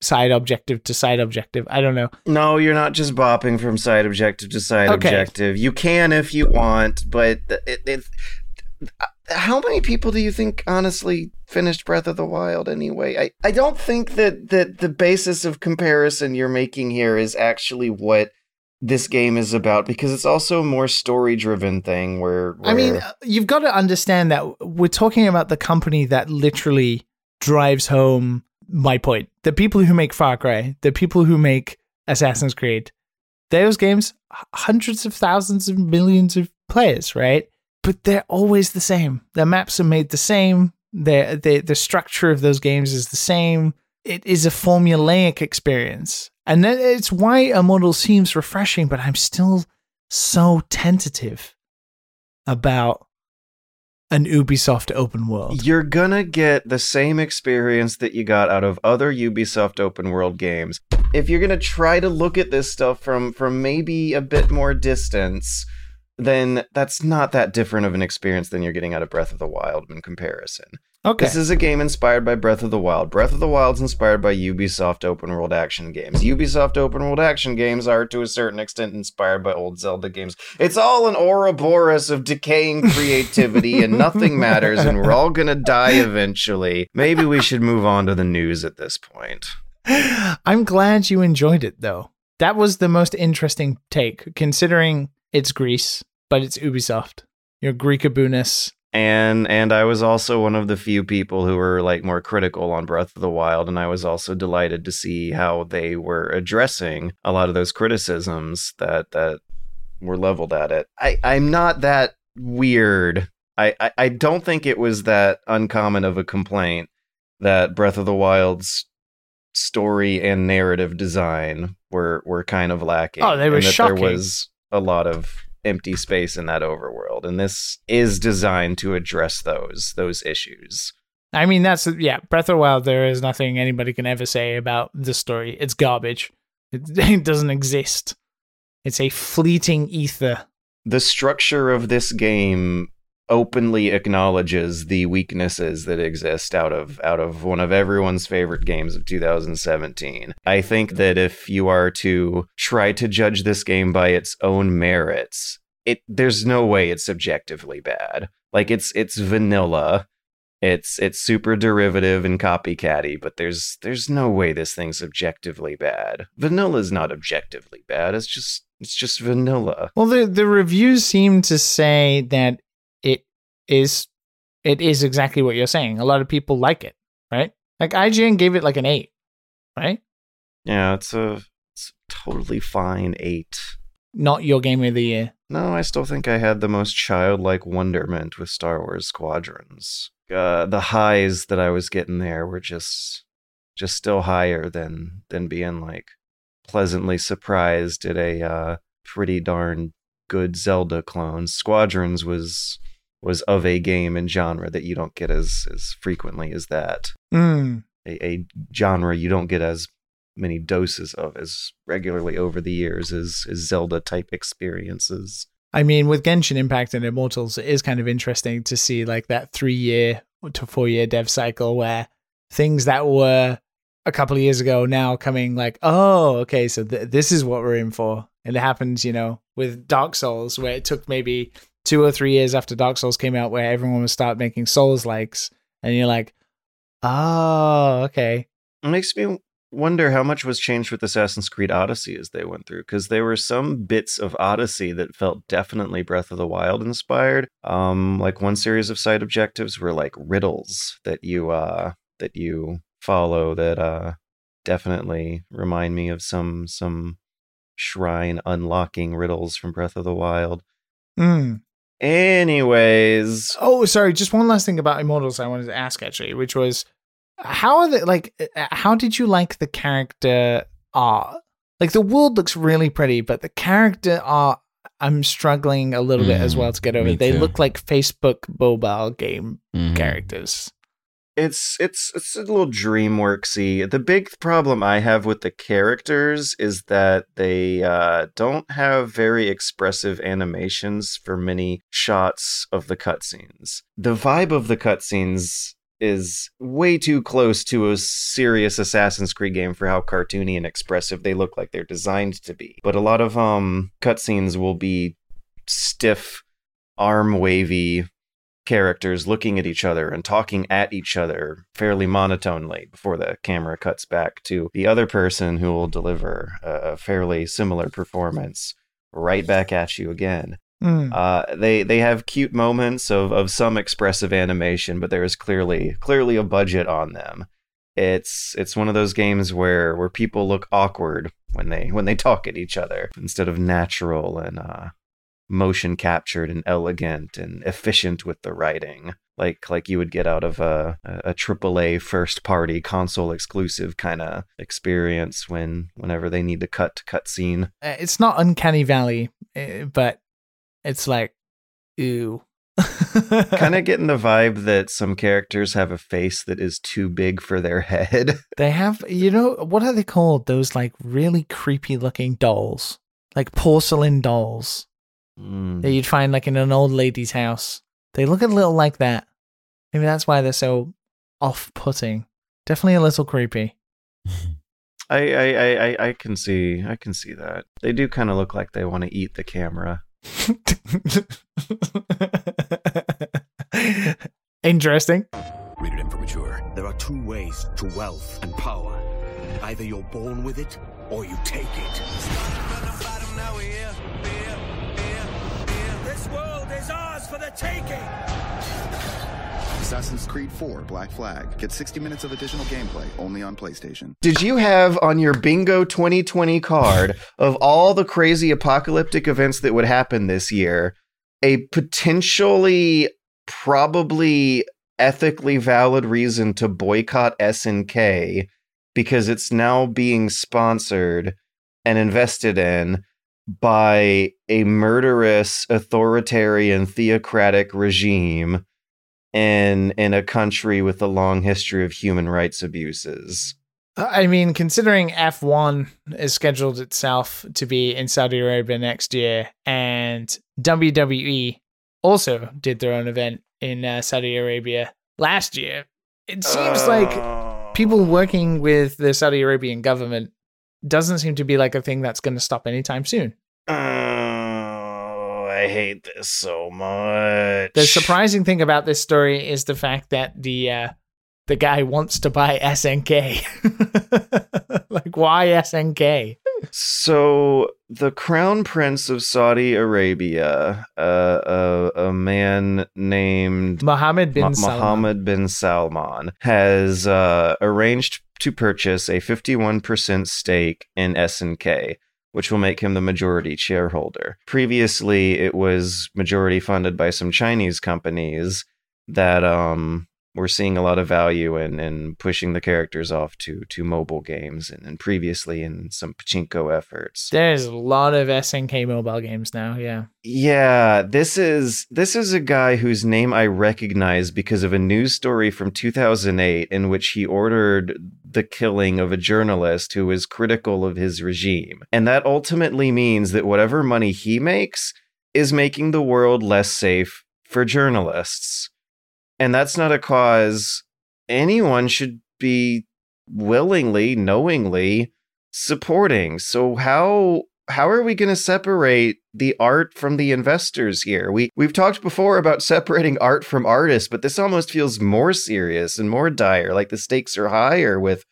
side objective to side objective, I don't know. No, you're not just bopping from side objective to side Okay. objective. You can if you want, but it, it, how many people do you think honestly finished Breath of the Wild anyway? I, I don't think that, that the basis of comparison you're making here is actually what this game is about because it's also a more story driven thing where, I mean, uh, you've got to understand that we're talking about the company that literally drives home my point. The people who make Far Cry, the people who make Assassin's Creed, those games, hundreds of thousands of millions of players, right? But they're always the same. The maps are made the same. The the the structure of those games is the same. It is a formulaic experience, and it's why a model seems refreshing. But I'm still so tentative about an Ubisoft open world. You're gonna get the same experience that you got out of other Ubisoft open world games. If you're gonna try to look at this stuff from from maybe a bit more distance, then that's not that different of an experience than you're getting out of Breath of the Wild in comparison. Okay. This is a game inspired by Breath of the Wild. Breath of the Wild's inspired by Ubisoft open world action games. Ubisoft open world action games are to a certain extent inspired by old Zelda games. It's all an Ouroboros of decaying creativity and nothing matters and we're all going to die eventually. Maybe we should move on to the news at this point. I'm glad you enjoyed it though. That was the most interesting take, considering it's Greece, but it's Ubisoft. Your Greekabunus. And and I was also one of the few people who were like more critical on Breath of the Wild and I was also delighted to see how they were addressing a lot of those criticisms that that were leveled at it. I I'm not that weird. I I, I don't think it was that uncommon of a complaint that Breath of the Wild's story and narrative design were were kind of lacking. Oh, they were and shocking. There was a lot of empty space in that overworld, and this is designed to address those those issues. I mean, that's yeah. Breath of the Wild. There is nothing anybody can ever say about the story. It's garbage. It, it doesn't exist. It's a fleeting ether. The structure of this game openly acknowledges the weaknesses that exist out of out of one of everyone's favorite games of 2017. I think that if you are to try to judge this game by its own merits, it there's no way it's subjectively bad. Like it's it's vanilla. It's it's super derivative and copycatty, but there's there's no way this thing's objectively bad. Vanilla's not objectively bad. It's just it's just vanilla. Well, the the reviews seem to say that is it is exactly what you're saying. A lot of people like it, right? Like IGN gave it like an eight, right? Yeah, it's a it's a totally fine eight. Not your game of the year. No, I still think I had the most childlike wonderment with Star Wars Squadrons. Uh, the highs that I was getting there were just just still higher than than being like pleasantly surprised at a uh, pretty darn good Zelda clone. Squadrons was was of a game and genre that you don't get as as frequently as that. Mm. A, a genre you don't get as many doses of as regularly over the years as, as Zelda type experiences. I mean, with Genshin Impact and Immortals, it is kind of interesting to see like that three year to four year dev cycle where things that were a couple of years ago now coming like, oh, okay, so th- this is what we're in for. And it happens, you know, with Dark Souls, where it took maybe two or three years after Dark Souls came out, where everyone would start making Souls likes, and you're like, oh, okay. It makes me wonder how much was changed with Assassin's Creed Odyssey as they went through, because there were some bits of Odyssey that felt definitely Breath of the Wild inspired. Um, like one series of side objectives were like riddles that you uh that you follow that uh definitely remind me of some some shrine unlocking riddles from Breath of the Wild. Mm. Anyways, Oh, sorry. Just one last thing about Immortals I wanted to ask actually, which was how are they like? uh, How did you like the character art? Like the world looks really pretty, but the character art, I'm struggling a little bit as Mm, well to get over. They too. look like Facebook mobile game Mhm. characters. It's it's it's a little dreamworksy. The big problem I have with the characters is that they uh, don't have very expressive animations for many shots of the cutscenes. The vibe of the cutscenes is way too close to a serious Assassin's Creed game for how cartoony and expressive they look like they're designed to be. But a lot of um cutscenes will be stiff, arm wavy characters looking at each other and talking at each other fairly monotonely before the camera cuts back to the other person who will deliver a fairly similar performance right back at you again. Mm. Uh, they they have cute moments of, of some expressive animation, but there is clearly clearly a budget on them. It's it's one of those games where where people look awkward when they when they talk at each other instead of natural and uh, motion captured and elegant and efficient with the writing, like like you would get out of a a AAA first party console exclusive kind of experience when whenever they need to cut to cutscene. Uh, It's not Uncanny Valley, uh, but it's like, ew. kind of getting the vibe that some characters have a face that is too big for their head. They have, you know, what are they called? Those like really creepy looking dolls, like porcelain dolls Mm. that you'd find like in an old lady's house. They look a little like that. Maybe that's why they're so off putting. Definitely a little creepy. I, I, I, I- I can see I can see that. They do kind of look like they want to eat the camera. Interesting. Rated M for mature. There are two ways to wealth and power. Either you're born with it, or you take it. This world is ours for the taking! Assassin's Creed 4 Black Flag. Get 60 minutes of additional gameplay only on PlayStation. Did you have on your bingo 2020 card of all the crazy apocalyptic events that would happen this year, a potentially probably ethically valid reason to boycott SNK because it's now being sponsored and invested in by a murderous authoritarian theocratic regime in in a country with a long history of human rights abuses. I mean, considering F1 is scheduled itself to be in Saudi Arabia next year, and WWE also did their own event in uh, Saudi Arabia last year, it seems like people working with the Saudi Arabian government doesn't seem to be like a thing that's going to stop anytime soon. Oh, I hate this so much. The surprising thing about this story is the fact that the uh, the guy wants to buy SNK. like, why SNK? So the crown prince of Saudi Arabia, uh, a, a man named Mohammed bin Ma- Salman. Mohammed bin Salman, has uh, arranged to purchase a 51% stake in SNK, which will make him the majority shareholder. Previously, it was majority funded by some Chinese companies that um, were seeing a lot of value in, in pushing the characters off to, to mobile games and, and previously in some pachinko efforts. There's a lot of SNK mobile games now. Yeah. Yeah, this is this is a guy whose name I recognize because of a news story from 2008 in which he ordered the killing of a journalist who was critical of his regime. And that ultimately means that whatever money he makes is making the world less safe for journalists. And that's not a cause anyone should be willingly, knowingly supporting. So how how are we going to separate the art from the investors here? We we've talked before about separating art from artists, but this almost feels more serious and more dire, like the stakes are higher with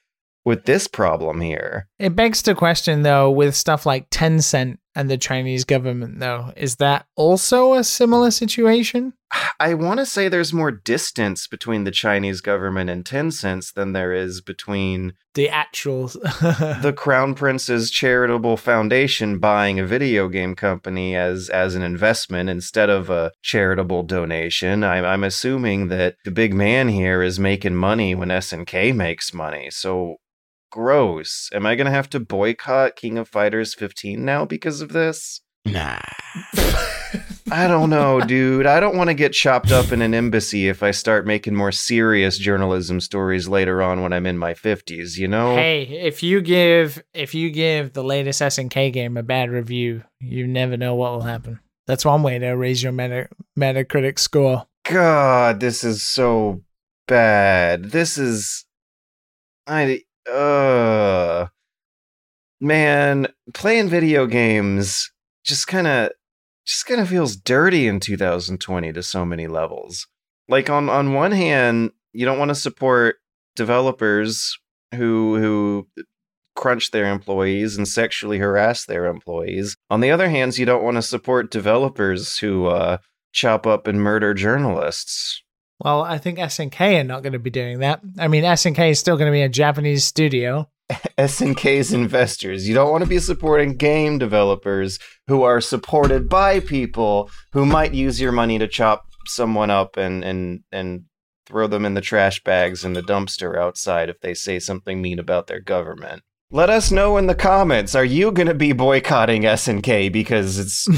with this problem here. It begs to question, though, with stuff like Tencent and the Chinese government, though, is that also a similar situation? I want to say there's more distance between the Chinese government and Tencent than there is between The actual. the Crown Prince's charitable foundation buying a video game company as as an investment instead of a charitable donation. I'm I'm assuming that the big man here is making money when SNK makes money. So gross. Am I gonna have to boycott King of Fighters 15 now because of this? Nah. I don't know, dude. I don't want to get chopped up in an embassy if I start making more serious journalism stories later on when I'm in my 50s, you know? hey, if you give if you give the latest SNK game a bad review, you never know what will happen. That's one way to raise your meta Metacritic score. God, this is so bad. This is I uh man, playing video games just kind of just kind of feels dirty in 2020 to so many levels. Like on on one hand, you don't want to support developers who who crunch their employees and sexually harass their employees. On the other hand, you don't want to support developers who uh chop up and murder journalists. Well, I think SNK are not going to be doing that. I mean, SNK is still going to be a Japanese studio. SNK's investors. You don't want to be supporting game developers who are supported by people who might use your money to chop someone up and and and throw them in the trash bags in the dumpster outside if they say something mean about their government. Let us know in the comments. Are you going to be boycotting SNK because it's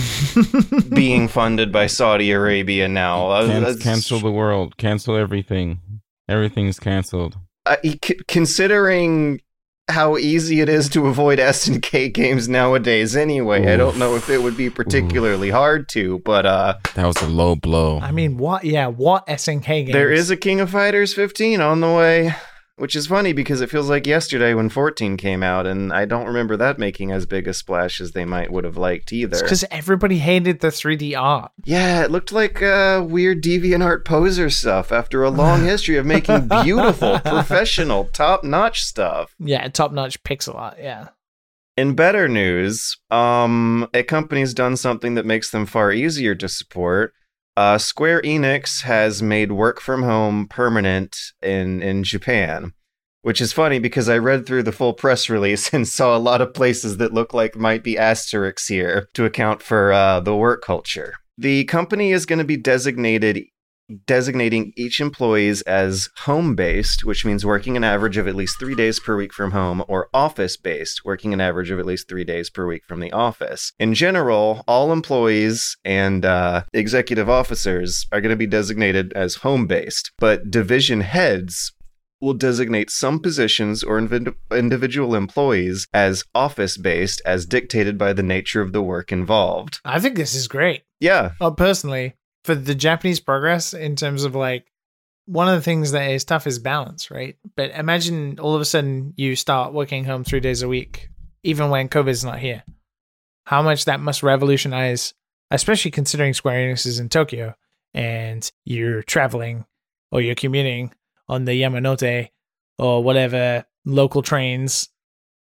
being funded by Saudi Arabia now? Uh, Can- that's- cancel the world. Cancel everything. Everything's canceled. uh, c- considering how easy it is to avoid SNK games nowadays anyway, I don't know if it would be particularly hard to, but uh That was a low blow. I mean, what? Yeah, what SNK games? there is a King of Fighters 15 on the way, which is funny because it feels like yesterday when 14 came out and I don't remember that making as big a splash as they might would have liked either. because everybody hated the 3D art. Yeah, it looked like uh, weird DeviantArt poser stuff after a long history of making beautiful, professional, top-notch stuff. Yeah, top notch pixel art. Yeah. In better news, um, a company's done something that makes them far easier to support. Uh, Square Enix has made work from home permanent in in Japan, which is funny because I read through the full press release and saw a lot of places that look like might be asterisks here to account for uh, the work culture. The company is going to be designated designating each employees as home based, which means working an average of at least three days per week from home, or office based, working an average of at least three days per week from the office. In general, all employees and uh, executive officers are going to be designated as home based, but division heads will designate some positions or invid- individual employees as office based as dictated by the nature of the work involved. I think this is great. Yeah. Well, personally, for the Japanese progress in terms of like one of the things that is tough is balance, right? But imagine all of a sudden you start working home three days a week, even when COVID's not here. How much that must revolutionize, especially considering Square Enix is in Tokyo and you're traveling or you're commuting on the Yamanote or whatever local trains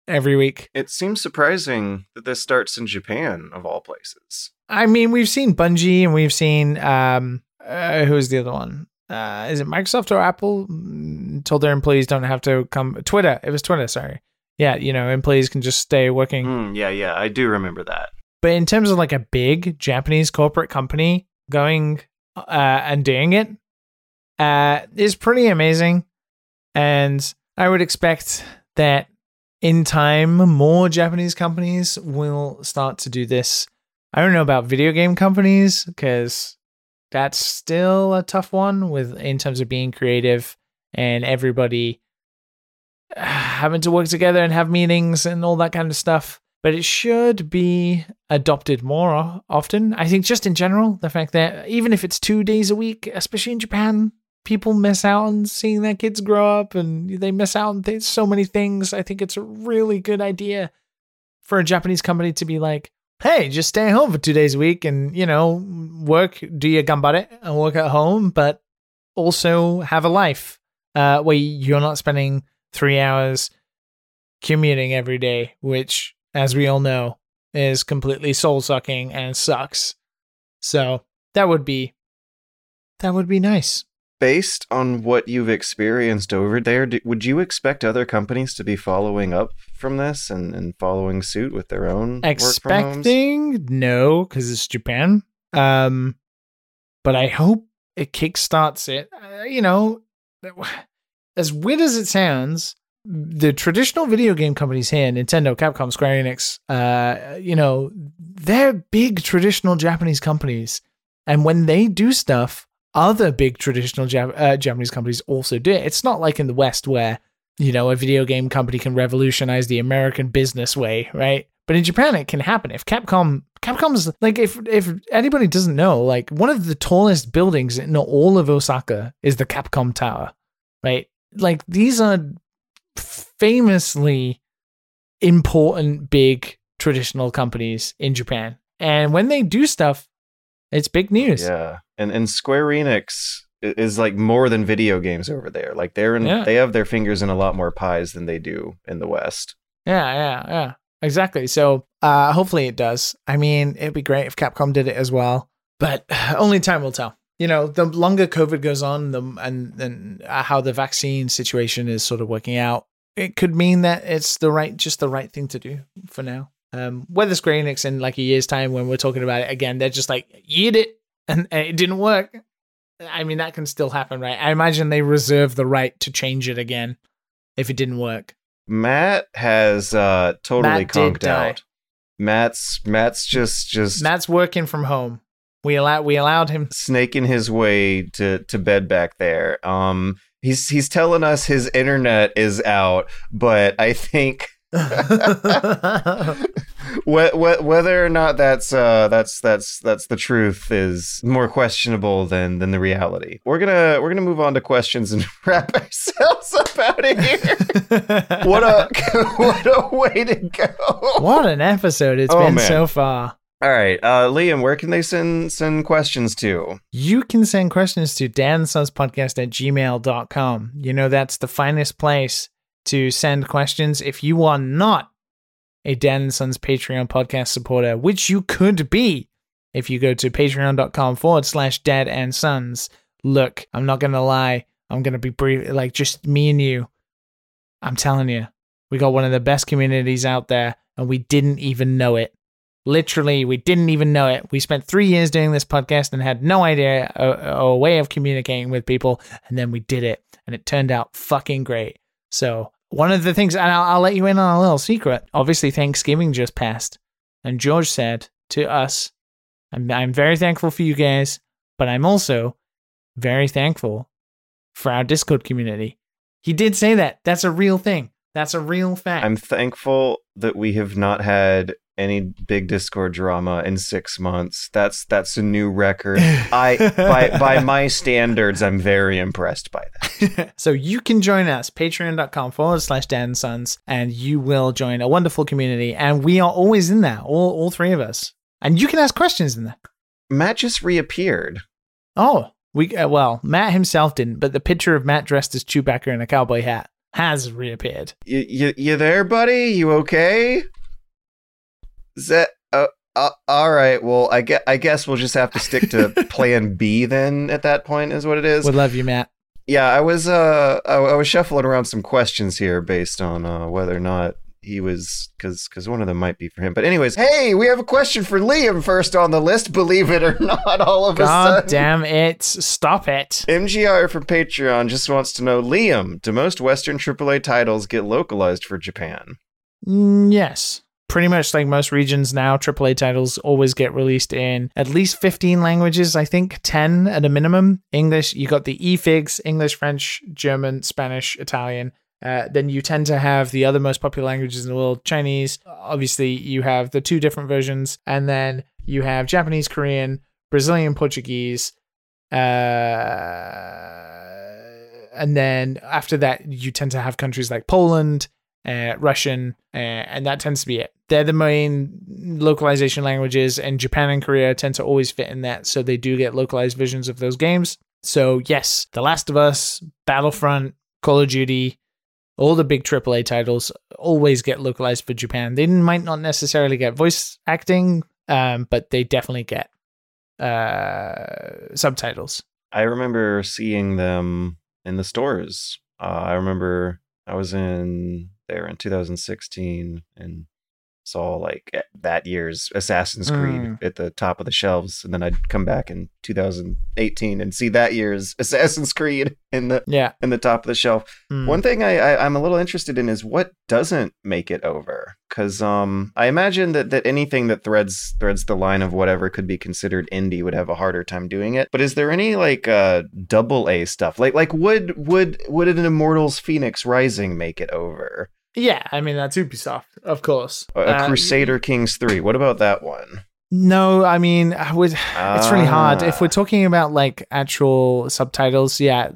every week. It seems surprising that this starts in Japan, of all places. I mean, we've seen Bungie and we've seen um, uh, who's the other one? Uh, is it Microsoft or Apple? Mm, Told their employees don't have to come. Twitter. It was Twitter. Sorry. Yeah, you know, employees can just stay working. Hmm, yeah, yeah, I do remember that. But in terms of like a big Japanese corporate company going uh, and doing it, uh, is pretty amazing. And I would expect that in time, more Japanese companies will start to do this. I don't know about video game companies because that's still a tough one with in terms of being creative and everybody having to work together and have meetings and all that kind of stuff. But it should be adopted more often. I think just in general, the fact that even if it's two days a week, especially in Japan, people miss out on seeing their kids grow up and they miss out on th- so many things. I think it's a really good idea for a Japanese company to be like, hey, just stay home for two days a week and, you know, work, do your gambare and work at home, but also have a life uh, where you're not spending three hours commuting every day, which, as we all know, is completely soul sucking and sucks. So that would be that would be nice. Based on what you've experienced over there, do, would you expect other companies to be following up from this and, and following suit with their own? Expecting no, because it's Japan. Um, but I hope it kickstarts it. Uh, you know, as weird as it sounds, the traditional video game companies here, Nintendo, Capcom, Square Enix, uh, you know, they're big traditional Japanese companies, and when they do stuff, other big traditional Jap- uh, Japanese companies also do it. It's not like in the West where you know a video game company can revolutionize the American business way, right? But in Japan, it can happen. If Capcom, Capcom's like if if anybody doesn't know, like one of the tallest buildings in all of Osaka is the Capcom Tower, right? Like these are famously important, big traditional companies in Japan, and when they do stuff, it's big news. Yeah, and and Square Enix is like more than video games over there. Like they're in, Yeah. they have their fingers in a lot more pies than they do in the West. Yeah, yeah, yeah. Exactly. So uh hopefully it does. I mean, it'd be great if Capcom did it as well, but only time will tell. You know, the longer COVID goes on, the and and uh, how the vaccine situation is sort of working out, it could mean that it's the right, just the right thing to do for now. Um, whether Square Enix in like a year's time when we're talking about it again, they're just like, eat it, and, and it didn't work. I mean, that can still happen, right? I imagine they reserve the right to change it again if it didn't work. Matt has uh totally Matt did conked die. out. Matt's Matt's just just Matt's working from home. We allowed we allowed him. snaking his way to to bed back there. Um, he's he's telling us his internet is out, but I think whe- whe- whether or not that's uh that's that's that's the truth is more questionable than than the reality. We're gonna we're gonna move on to questions and wrap ourselves up out of here. What a what a way to go! what an episode it's Oh, been man. so far. All right, uh, Liam, where can they send send questions to? You can send questions to dansunspodcast at gmail.com. You know, that's the finest place to send questions if you are not a Dan and Sons Patreon podcast supporter, which you could be if you go to patreon.com forward slash Dan and Sons. Look, I'm not going to lie. I'm going to be brief, like just me and you. I'm telling you, we got one of the best communities out there and we didn't even know it. Literally, we didn't even know it. We spent three years doing this podcast and had no idea a way of communicating with people. And then we did it, and it turned out fucking great. So, one of the things, and I'll, I'll let you in on a little secret. Obviously, Thanksgiving just passed, and George said to us, I'm, I'm very thankful for you guys, but I'm also very thankful for our Discord community. He did say that. That's a real thing. That's a real fact. I'm thankful that we have not had any big Discord drama in six months. That's that's a new record. I by by my standards, I'm very impressed by that. so you can join us, patreon.com forward slash Dan and Sons, and you will join a wonderful community. And we are always in there, all, all three of us. And you can ask questions in there. Matt just reappeared. Oh, we uh, well, Matt himself didn't, but the picture of Matt dressed as Chewbacca in a cowboy hat has reappeared. You you, you there, buddy? You okay? That uh, uh, all right? Well, I guess I guess we'll just have to stick to Plan B then. At that point, is what it is. We love you, Matt. Yeah, I was uh I, I was shuffling around some questions here based on uh whether or not he was because because one of them might be for him. But anyways, hey, we have a question for Liam first on the list. Believe it or not, all of a God sudden. damn it! Stop it. MGR from Patreon just wants to know, Liam, do most Western AAA titles get localized for Japan? Mm, yes. Pretty much like most regions now, AAA titles always get released in at least 15 languages, I think 10 at a minimum. English, you got the EFIGS, English, French, German, Spanish, Italian. Uh, then you tend to have the other most popular languages in the world, Chinese. Obviously, you have the two different versions. And then you have Japanese, Korean, Brazilian, Portuguese. Uh, and then after that, you tend to have countries like Poland, uh, Russian, uh, and that tends to be it. They're the main localization languages, and Japan and Korea tend to always fit in that, so they do get localized versions of those games. So, yes, The Last of Us, Battlefront, Call of Duty, all the big AAA titles always get localized for Japan. They might not necessarily get voice acting, um, but they definitely get uh, subtitles. I remember seeing them in the stores. Uh, I remember I was in there in 2016 and saw like eh, that year's Assassin's Creed Mm. at the top of the shelves, and then I'd come back in 2018 and see that year's Assassin's Creed in the Yeah. in the top of the shelf. Mm. One thing I, I I'm a little interested in is what doesn't make it over, because um I imagine that that anything that threads threads the line of whatever could be considered indie would have a harder time doing it. But is there any like uh double A stuff like like would would would an Immortals Phoenix Rising make it over? Yeah, I mean that's Ubisoft, of course. A, Uh, Crusader Kings three. What about that one? No, I mean, I would. It's really hard. If Ah. we're talking about like actual subtitles, yeah,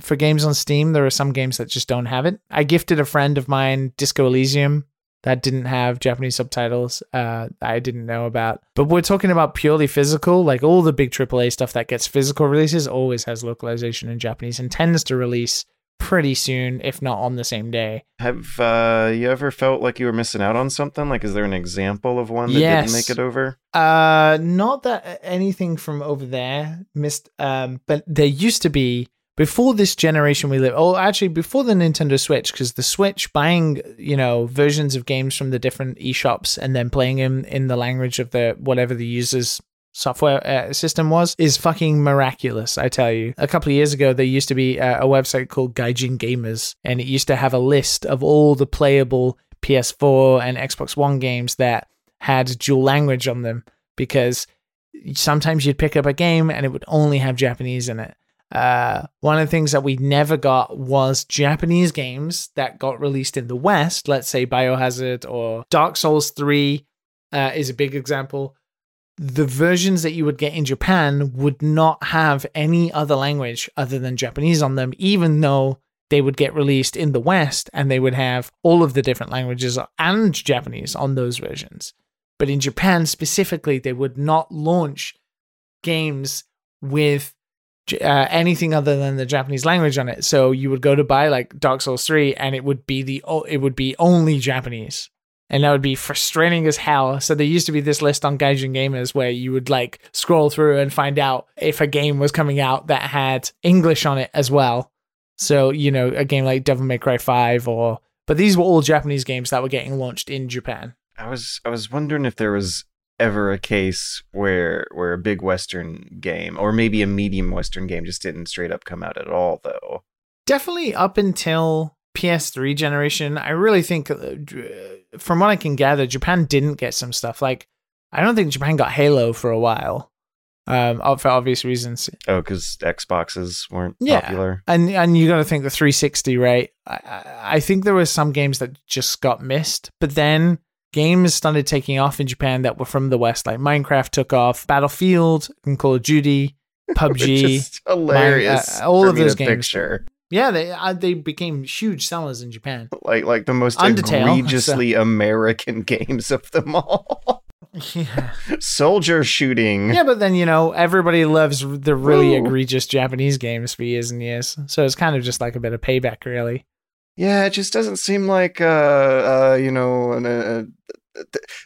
for games on Steam, there are some games that just don't have it. I gifted a friend of mine Disco Elysium that didn't have Japanese subtitles. Uh, I didn't know about. But we're talking about purely physical, like all the big AAA stuff that gets physical releases always has localization in Japanese and tends to release pretty soon, if not on the same day. Have uh, you ever felt like you were missing out on something? Like, is there an example of one that Yes. didn't make it over? Uh, not that anything from over there missed. Um, but there used to be before this generation we live. Oh, actually, before the Nintendo Switch, because the Switch buying you know versions of games from the different eShops and then playing them in the language of the whatever the user's software uh, system was is fucking miraculous i tell you a couple of years ago there used to be a, a website called gaijin gamers and it used to have a list of all the playable ps4 and xbox one games that had dual language on them because sometimes you'd pick up a game and it would only have Japanese in it. Uh, one of the things that we never got was Japanese games that got released in the West. Let's say Biohazard or Dark Souls 3 uh, is a big example. The versions that you would get in Japan would not have any other language other than Japanese on them, even though they would get released in the West and they would have all of the different languages and Japanese on those versions. But in Japan specifically, they would not launch games with uh, anything other than the Japanese language on it. So you would go to buy like Dark Souls 3 and it would be the it would be only Japanese. And that would be frustrating as hell. So there used to be this list on Gaijin Gamers where you would like scroll through and find out if a game was coming out that had English on it as well. So, you know, a game like Devil May Cry 5 or but these were all Japanese games that were getting launched in Japan. I was I was wondering if there was ever a case where where a big Western game or maybe a medium Western game just didn't straight up come out at all, though. Definitely up until PS3 generation, I really think, uh, from what I can gather, Japan didn't get some stuff. Like, I don't think Japan got Halo for a while, um, for obvious reasons. Oh, because Xboxes weren't Yeah. popular. And and you got to think the 360, right? I, I think there were some games that just got missed, but then games started taking off in Japan that were from the West, like Minecraft took off, Battlefield and Call of Duty, PUBG. is hilarious. uh, all of those games. Picture. Yeah, they uh, they became huge sellers in Japan. Like like the most Undertale, egregiously American games of them all. Yeah. Soldier shooting. Yeah, but then you know everybody loves the really Ooh. egregious Japanese games for years and years, so it's kind of just like a bit of payback, really. Yeah, it just doesn't seem like uh uh you know an, uh,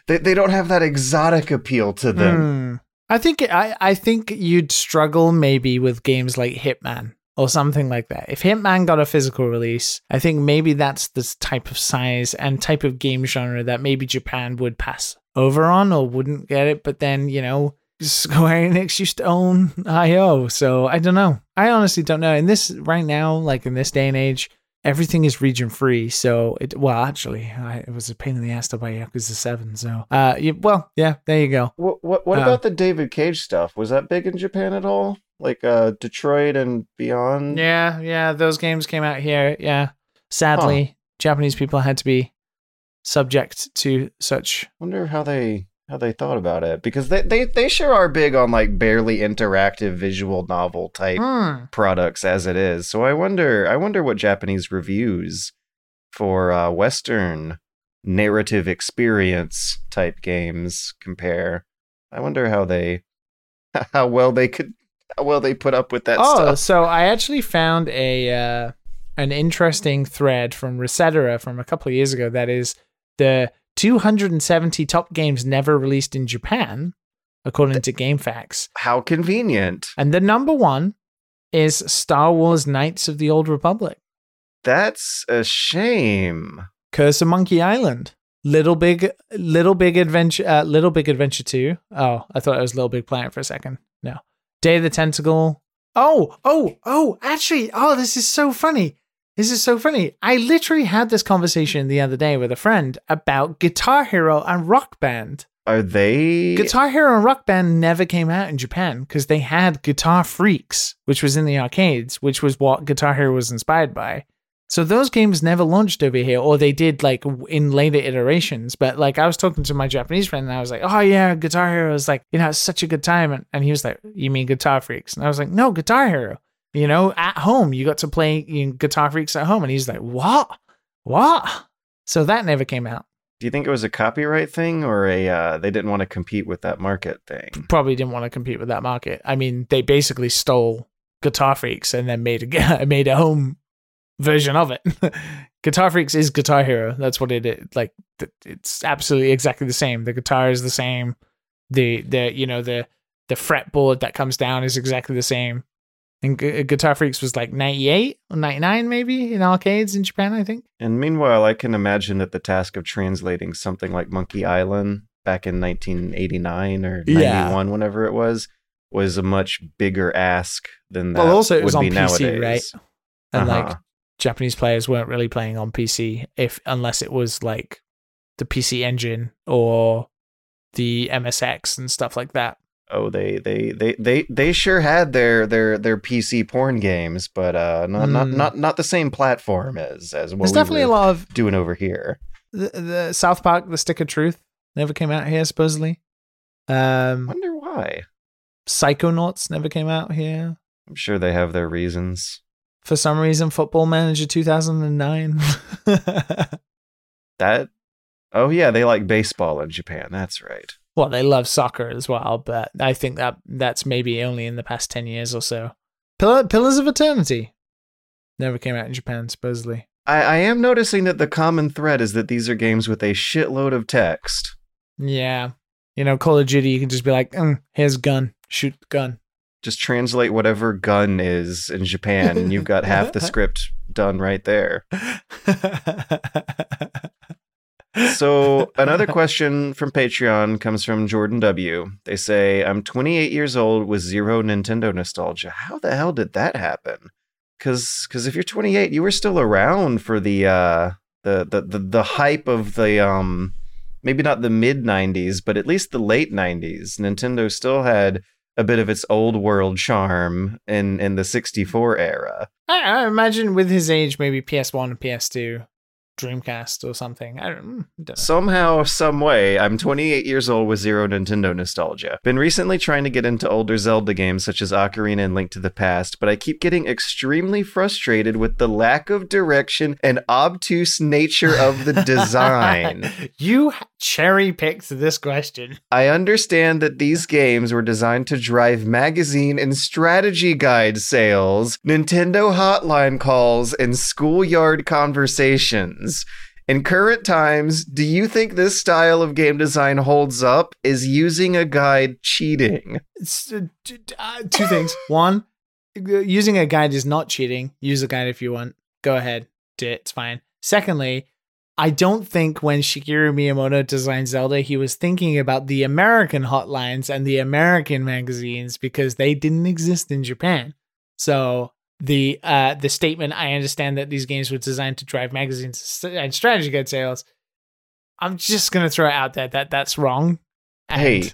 they they don't have that exotic appeal to them. Hmm. I think I I think you'd struggle maybe with games like Hitman or something like that. If Hitman got a physical release, I think maybe that's the type of size and type of game genre that maybe Japan would pass over on or wouldn't get it. But then you know. Square Enix used to own IO, so I don't know. I honestly don't know. In this right now, like in this day and age, everything is region free. So it well, actually, I, it was a pain in the ass to buy Yakuza Seven. So, uh, yeah, well, yeah, there you go. What what what Uh, about the David Cage stuff? Was that big in Japan at all? Like uh Detroit and beyond? Yeah, yeah, those games came out here. Yeah, sadly, Japanese people had to be subject to such. Wonder how they how they thought about it because they they they sure are big on like barely interactive visual novel type Hmm. products as it is. So I wonder I wonder what Japanese reviews for uh western narrative experience type games compare. I wonder how they how well they could well they put up with that oh, stuff. so I actually found a uh, an interesting thread from Resetera from a couple of years ago. That is the 270 top games never released in Japan, according to GameFAQs. How convenient. And the number one is Star Wars Knights of the Old Republic. That's a shame. Curse of Monkey Island. Little Big Little Big Adventure uh, Little Big Adventure 2. Oh, I thought it was Little Big Planet for a second. No. Day of the Tentacle. Oh, oh, oh, actually, oh, this is so funny. This is so funny. I literally had this conversation the other day with a friend about Guitar Hero and Rock Band. Are they Guitar Hero and Rock Band never came out in Japan because they had Guitar Freaks, which was in the arcades, which was what Guitar Hero was inspired by. So those games never launched over here, or they did like in later iterations. But like I was talking to my Japanese friend, and I was like, "Oh yeah, Guitar Hero is like you know it's such a good time," and, and he was like, "You mean Guitar Freaks?" And I was like, "No, Guitar Hero. You know, at home you got to play you know, Guitar Freaks at home," and he's like, "What? What?" So that never came out. Do you think it was a copyright thing or a uh, they didn't want to compete with that market thing? probably didn't want to compete with that market. I mean, they basically stole Guitar Freaks and then made a made a home version of it. Guitar Freaks is Guitar Hero. That's what it is. Like it's absolutely exactly the same. The guitar is the same. The the you know the the fretboard that comes down is exactly the same. And Gu- Guitar Freaks was like 98 or 99 maybe in arcades in Japan, I think. And meanwhile, I can imagine that the task of translating something like Monkey Island back in 1989 or Yeah. 91, whenever it was, was a much bigger ask than that. Well, also it was on PC, nowadays. right? And like Uh-huh. Japanese players weren't really playing on PC if unless it was like the PC Engine or the MSX and stuff like that. Oh, they, they they they they sure had their their their PC porn games, but uh, not not Mm. not not the same platform as as what There's we definitely were a lot of doing over here. the, the South Park, The Stick of Truth, never came out here supposedly. Um, Wonder why? Psychonauts never came out here I'm sure they have their reasons. For some reason. Football Manager 2009. That. Oh yeah, they like baseball in Japan. That's right. well, they love soccer as well, but I think that that's maybe only in the past 10 years or so. Pill- Pillars of Eternity never came out in Japan, supposedly. I, I am noticing that the common thread is that these are games with a shitload of text. Yeah. You know, Call of Duty, you can just be like, mm, here's gun, shoot the gun. Just translate whatever gun is in Japan, and you've got half the script done right there. So another question from Patreon comes from Jordan W. They say, "I'm 28 years old with zero Nintendo nostalgia. How the hell did that happen? Because because if you're 28, you were still around for the uh the the the, the hype of the um maybe not the mid 90s, but at least the late 90s. Nintendo still had a bit of its old world charm in in the 64 era. I, I imagine with his age, maybe PS1 and PS2, Dreamcast or something. I don't, mm, don't know. Somehow, some way, I'm 28 years old with zero Nintendo nostalgia. Been recently trying to get into older Zelda games such as Ocarina and Link to the Past, but I keep getting extremely frustrated with the lack of direction and obtuse nature of the design. you cherry picked this question. I understand that these games were designed to drive magazine and strategy guide sales, Nintendo hotline calls, and schoolyard conversations. In current times, do you think this style of game design holds up? Is using a guide cheating? Uh, t- uh, two things. One, uh, using a guide is not cheating. Use a guide if you want. Go ahead. Do it. It's fine. Secondly, I don't think when Shigeru Miyamoto designed Zelda, he was thinking about the American hotlines and the American magazines because they didn't exist in Japan. So the uh, the statement, I understand that these games were designed to drive magazines and strategy guide sales. I'm just gonna throw it out there that that's wrong. And Hey,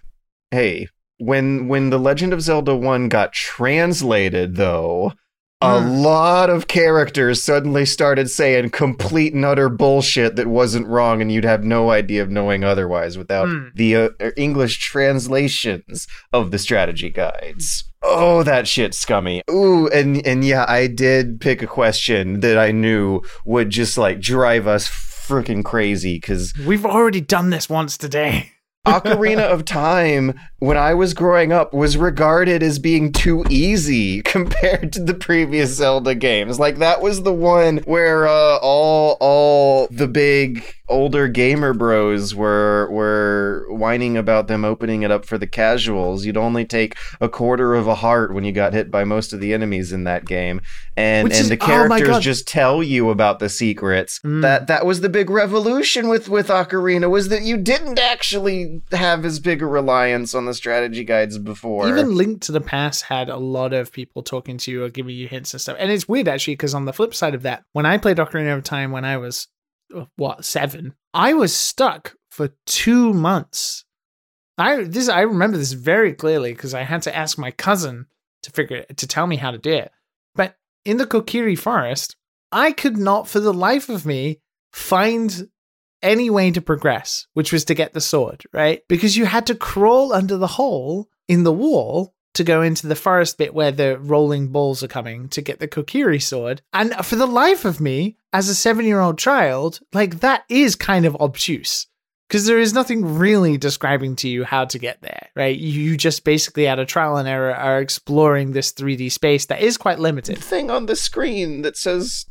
hey, when when The Legend of Zelda 1 got translated though, a lot of characters suddenly started saying complete and utter bullshit that wasn't wrong and you'd have no idea of knowing otherwise without Hmm. the uh, English translations of the strategy guides. Oh, that shit's scummy. Ooh, and and yeah, I did pick a question that I knew would just like drive us freaking crazy cuz We've already done this once today. Ocarina of Time, when I was growing up, was regarded as being too easy compared to the previous Zelda games. Like that was the one where uh, all all the big older gamer bros were were whining about them opening it up for the casuals. You'd only take a quarter of a heart when you got hit by most of the enemies in that game, and Which and is- the oh characters God. just tell you about the secrets. Mm. That that was the big revolution with with Ocarina was that you didn't actually have as big a reliance on the strategy guides before. Even Link to the Past had a lot of people talking to you or giving you hints and stuff. And it's weird actually because on the flip side of that, when I played Ocarina of Time when I was Uh, what seven, I was stuck for two months. I this I remember this very clearly because I had to ask my cousin to figure to tell me how to do it. But in the Kokiri Forest, I could not for the life of me find any way to progress, which was to get the sword, right? Because you had to crawl under the hole in the wall to go into the forest bit where the rolling balls are coming to get the Kokiri sword. And for the life of me, as a seven year old child, like that is kind of obtuse. Because there is nothing really describing to you how to get there, right? You just basically, out of trial and error, are exploring this 3D space that is quite the limited. thing on the screen that says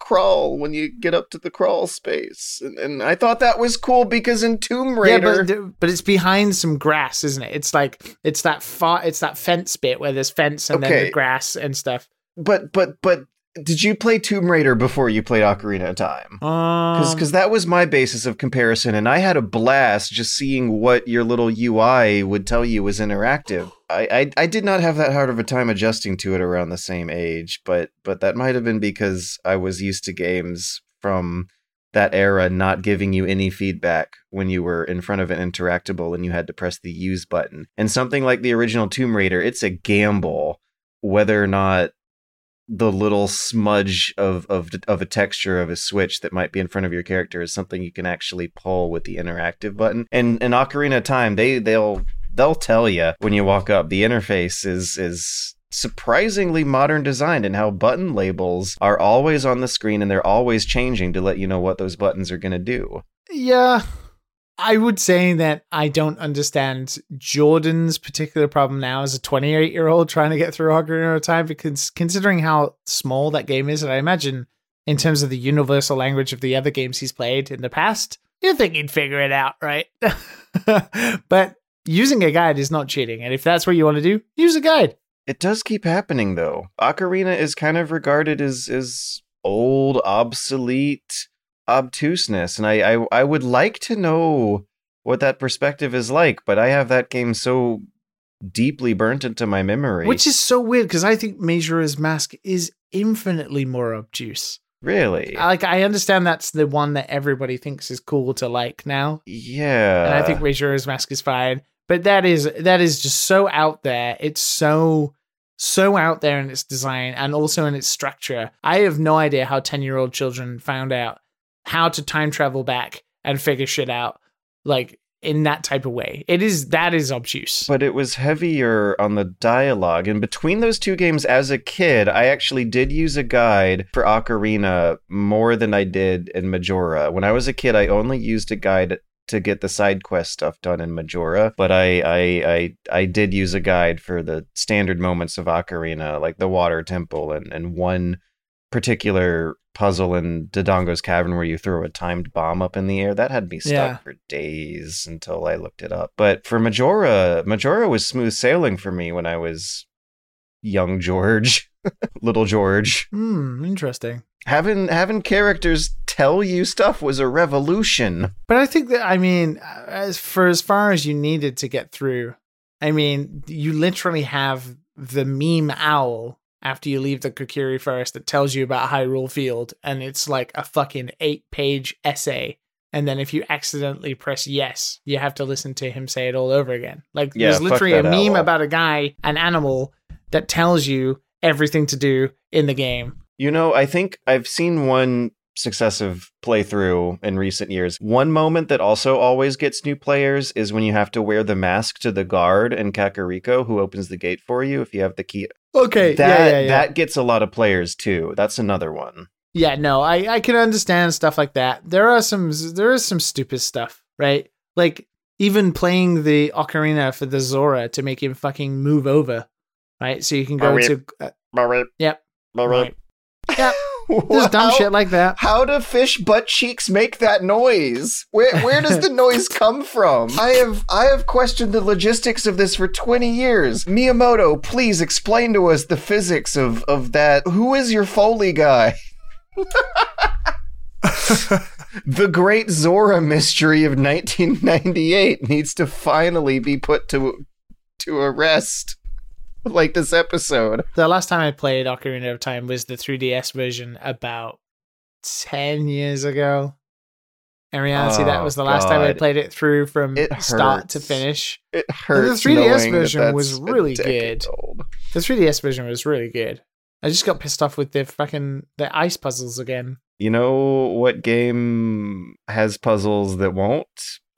crawl when you get up to the crawl space. And, and I thought that was cool because in Tomb Yeah, Raider but but it's behind some grass, isn't it? It's like it's that far, it's that fence bit where there's fence and then the grass and stuff. but but but did you play Tomb Raider before you played Ocarina of Time? Um, because that was my basis of comparison and i had a blast just seeing what your little ui would tell you was interactive I, I i did not have that hard of a time adjusting to it around the same age but but that might have been because i was used to games from that era not giving you any feedback when you were in front of an interactable and you had to press the use button and something like the original tomb raider it's a gamble whether or not the little smudge of, of of a texture of a switch that might be in front of your character is something you can actually pull with the interactive button. And in Ocarina of Time, they they'll they'll tell you when you walk up. The interface is is surprisingly modern designed and how button labels are always on the screen and they're always changing to let you know what those buttons are going to do. yeah, I would say that I don't understand Jordan's particular problem now as a 28 year old trying to get through Ocarina of Time because considering how small that game is, and I imagine in terms of the universal language of the other games he's played in the past, you think he'd figure it out, right? but using a guide is not cheating, and if that's what you want to do, use a guide. It does keep happening though. Ocarina is kind of regarded as as old, obsolete. Obtuseness, and I, I I would like to know what that perspective is like, but I have that game so deeply burnt into my memory. Which is so weird because I think Majora's Mask is infinitely more obtuse. really, Like I understand that's the one that everybody thinks is cool to like now, yeah, and I think Majora's Mask is fine. But that is that is just so out there. It's so so out there in its design and also in its structure. I have no idea how ten year old children found out how to time travel back and figure shit out like in that type of way. It is that is obtuse. but it was heavier on the dialogue. And between those two games, as a kid, I actually did use a guide for Ocarina more than I did in Majora. When I was a kid, I only used a guide to get the side quest stuff done in Majora, but I I I, I did use a guide for the standard moments of Ocarina, like the Water Temple and and one particular puzzle in Dodongo's Cavern where you throw a timed bomb up in the air. That had me stuck Yeah. for days until I looked it up. But for Majora, Majora was smooth sailing for me when I was young George, little George. Hmm, interesting. Having having characters tell you stuff was a revolution. But I think that I mean, as for as far as you needed to get through, I mean, you literally have the meme owl after you leave the Kokiri Forest that tells you about Hyrule Field, and it's like a fucking eight-page essay. And then if you accidentally press yes, you have to listen to him say it all over again. Like Yeah, there's literally a meme about a guy, an animal that tells you everything to do in the game. You know, I think I've seen one successive playthrough in recent years. One moment that also always gets new players is when you have to wear the mask to the guard in Kakariko who opens the gate for you if you have the key. Okay, that yeah, yeah, yeah. that gets a lot of players too. That's another one. Yeah, no, I I can understand stuff like that. There are some there is some stupid stuff, right? Like even playing the ocarina for the Zora to make him fucking move over, right? So you can go to uh, yep, right. Yep. There's dumb How- shit like that. How do fish butt cheeks make that noise? Where where does the noise come from? I have I have questioned the logistics of this for 20 years. Miyamoto, please explain to us the physics of of that. Who is your Foley guy? the great Zora mystery of 1998 needs to finally be put to to a rest. Like this episode. The last time I played Ocarina of Time was the 3DS version about 10 years ago. In reality, that Oh, was the last time I played it through from It start to finish. It hurts. The 3DS knowing that version was really good. old. The 3DS version was really good. I just got pissed off with the fucking the ice puzzles again. You know what game has puzzles that won't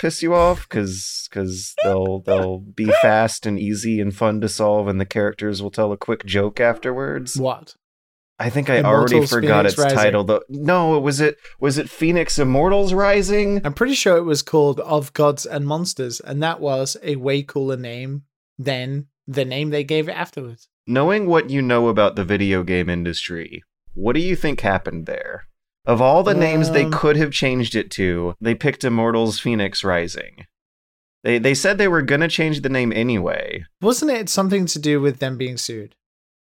piss you off because because they'll they'll be fast and easy and fun to solve, and the characters will tell a quick joke afterwards. What? I think I already forgot Phoenix its Rising. title. Though no, was it was it Phoenix Immortals Rising? I'm pretty sure it was called Of Gods and Monsters, and that was a way cooler name than the name they gave it afterwards. Knowing what you know about the video game industry, what do you think happened there? Of all the names they Um, could have changed it to, they picked Immortals Fenyx Rising. They they said they were gonna change the name anyway. Wasn't it something to do with them being sued?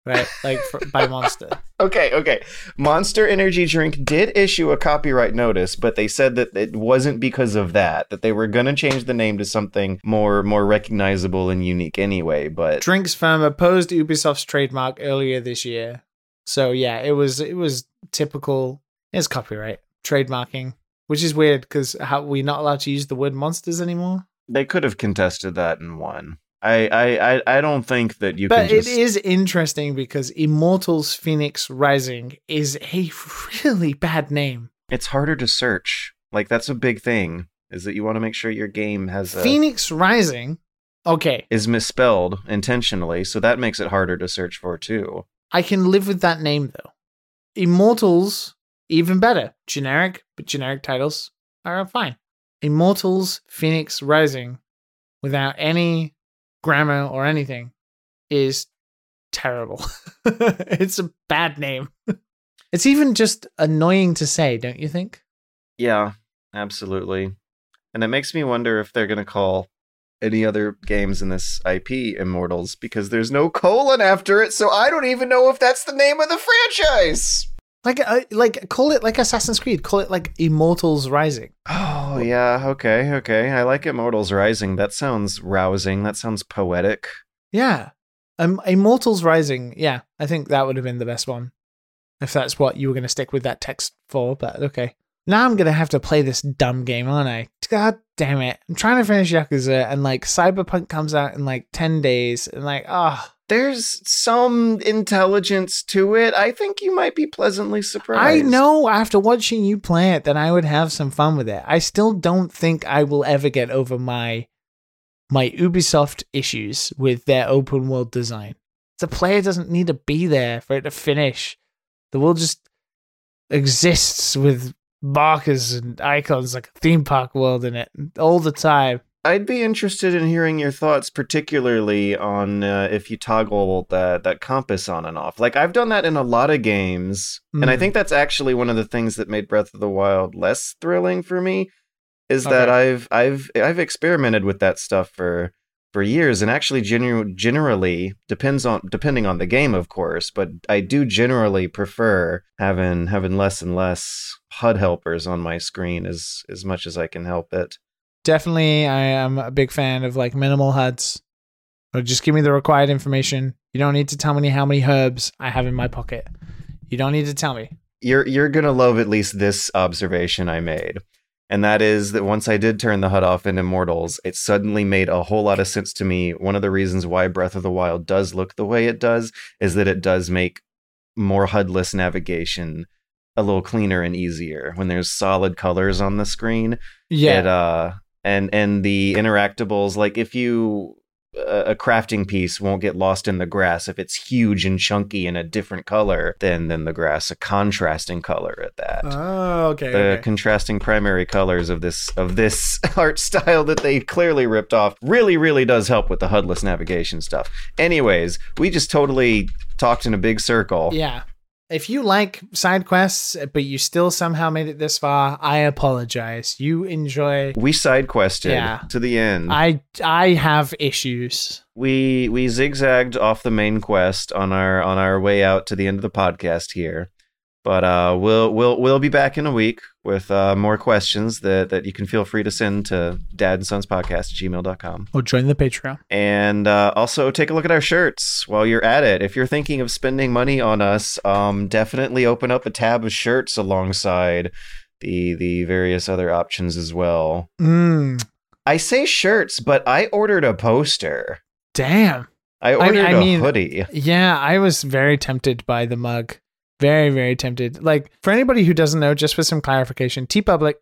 Right? Like for, by Monster. Okay, okay. Monster Energy Drink did issue a copyright notice, but they said that it wasn't because of that. That they were gonna change the name to something more more recognizable and unique anyway. But Drinks firm opposed Ubisoft's trademark earlier this year. So yeah, it was it was typical. It's copyright trademarking, which is weird because how we not allowed to use the word monsters anymore. they could have contested that and won. I I I, I don't think that you But can just it is interesting because Immortals Fenyx Rising is a really bad name. it's harder to search. Like that's a big thing. Is that you want to make sure your game has a, Fenyx Rising. Okay, is misspelled intentionally, so that makes it harder to search for too. I can live with that name though. Immortals, even better. Generic, but generic titles are fine. Immortals Fenyx Rising, without any grammar or anything, is terrible. it's a bad name. It's even just annoying to say, don't you think? Yeah, absolutely. And it makes me wonder if they're going to call any other games in this IP Immortals because there's no colon after it, so I don't even know if that's the name of the franchise. Like, uh, like call it like Assassin's Creed. Call it like Immortals Rising. Oh yeah, okay, okay. I like Immortals Rising. That sounds rousing. That sounds poetic. Yeah, um, Immortals Rising. Yeah, I think that would have been the best one, if that's what you were going to stick with that text for. But okay, now I'm gonna have to play this dumb game, aren't I? God damn it! I'm trying to finish Yakuza, and like Cyberpunk comes out in like ten days, and like, ah. There's some intelligence to it. I think you might be pleasantly surprised. I know after watching you play it that I would have some fun with it. I still don't think I will ever get over my my Ubisoft issues with their open world design. The player doesn't need to be there for it to finish. The world just exists with markers and icons like a theme park world in it all the time. I'd be interested in hearing your thoughts, particularly on uh, if you toggle that that compass on and off. Like I've done that in a lot of games, and I Mm. think that's actually one of the things that made Breath of the Wild less thrilling for me. Is that I've I've I've experimented with that stuff for for years, and actually genu- generally depends on depending on the game, of course. But I do generally prefer having having less and less HUD helpers on my screen as as much as I can help it. Definitely, I am a big fan of like minimal HUDs. Or just give me the required information. You don't need to tell me how many herbs I have in my pocket. You don't need to tell me. you're you're gonna love at least this observation I made, and that is that once I did turn the HUD off in Immortals, it suddenly made a whole lot of sense to me. One of the reasons why Breath of the Wild does look the way it does is that it does make more HUDless navigation a little cleaner and easier when there's solid colors on the screen Yeah. it, uh and and the interactables like if you a crafting piece won't get lost in the grass if it's huge and chunky and a different color than than the grass a contrasting color at that oh, okay. the okay. contrasting primary colors of this of this art style that they clearly ripped off really really does help with the HUDless navigation stuff anyways we just totally talked in a big circle Yeah. If you like side quests, but you still somehow made it this far, I apologize. You enjoy. we side quested Yeah. to the end I I have issues. we we zigzagged off the main quest on our on our way out to the end of the podcast here but uh we'll we'll we'll be back in a week with uh more questions that that you can feel free to send to Dan and Sons podcast at gmail.com Or join the Patreon. and uh, also take a look at our shirts while you're at it if you're thinking of spending money on us um definitely open up a tab of shirts alongside the the various other options as well Mm, i say shirts but i ordered a poster damn. i ordered I a mean- hoodie Yeah, I was very tempted by the mug. Very, very tempted. Like, for anybody who doesn't know, just for some clarification, TeePublic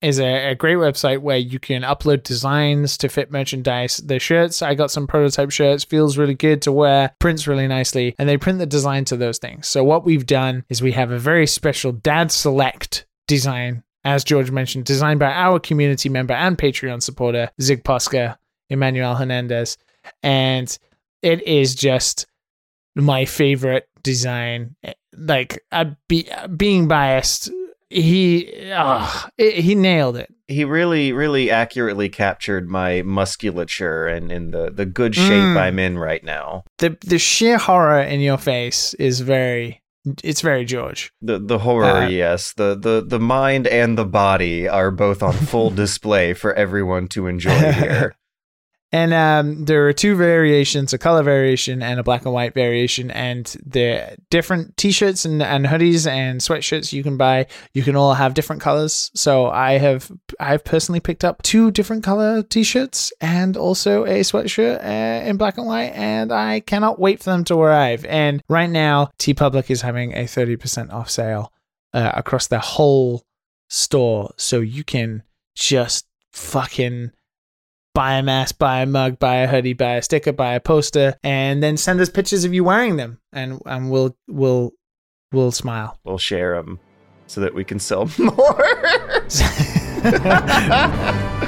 is a, a great website where you can upload designs to fit merchandise. The shirts, I got some prototype shirts, feels really good to wear, prints really nicely, and they print the design to those things. So, what we've done is we have a very special Dad Select design, as George mentioned, designed by our community member and Patreon supporter, Zig Posca, Emmanuel Hernandez. And it is just my favorite design. Like I'd be being biased, he it, he nailed it. he really really accurately captured my musculature and in the the good shape Mm. I'm in right now. the The sheer horror in your face is very. It's very George. The the horror, Uh, yes. The the the mind and the body are both on full display for everyone to enjoy here. And um, there are two variations: a color variation and a black and white variation. And the different T-shirts and, and hoodies and sweatshirts you can buy, you can all have different colors. So I have I've personally picked up two different color T-shirts and also a sweatshirt uh, in black and white, and I cannot wait for them to arrive. And right now, TeePublic is having a thirty percent off sale uh, across the whole store, so you can just fucking buy a mask, buy a mug, buy a hoodie, buy a sticker, buy a poster, and then send us pictures of you wearing them, and and we'll we'll we'll smile. We'll share them so that we can sell more.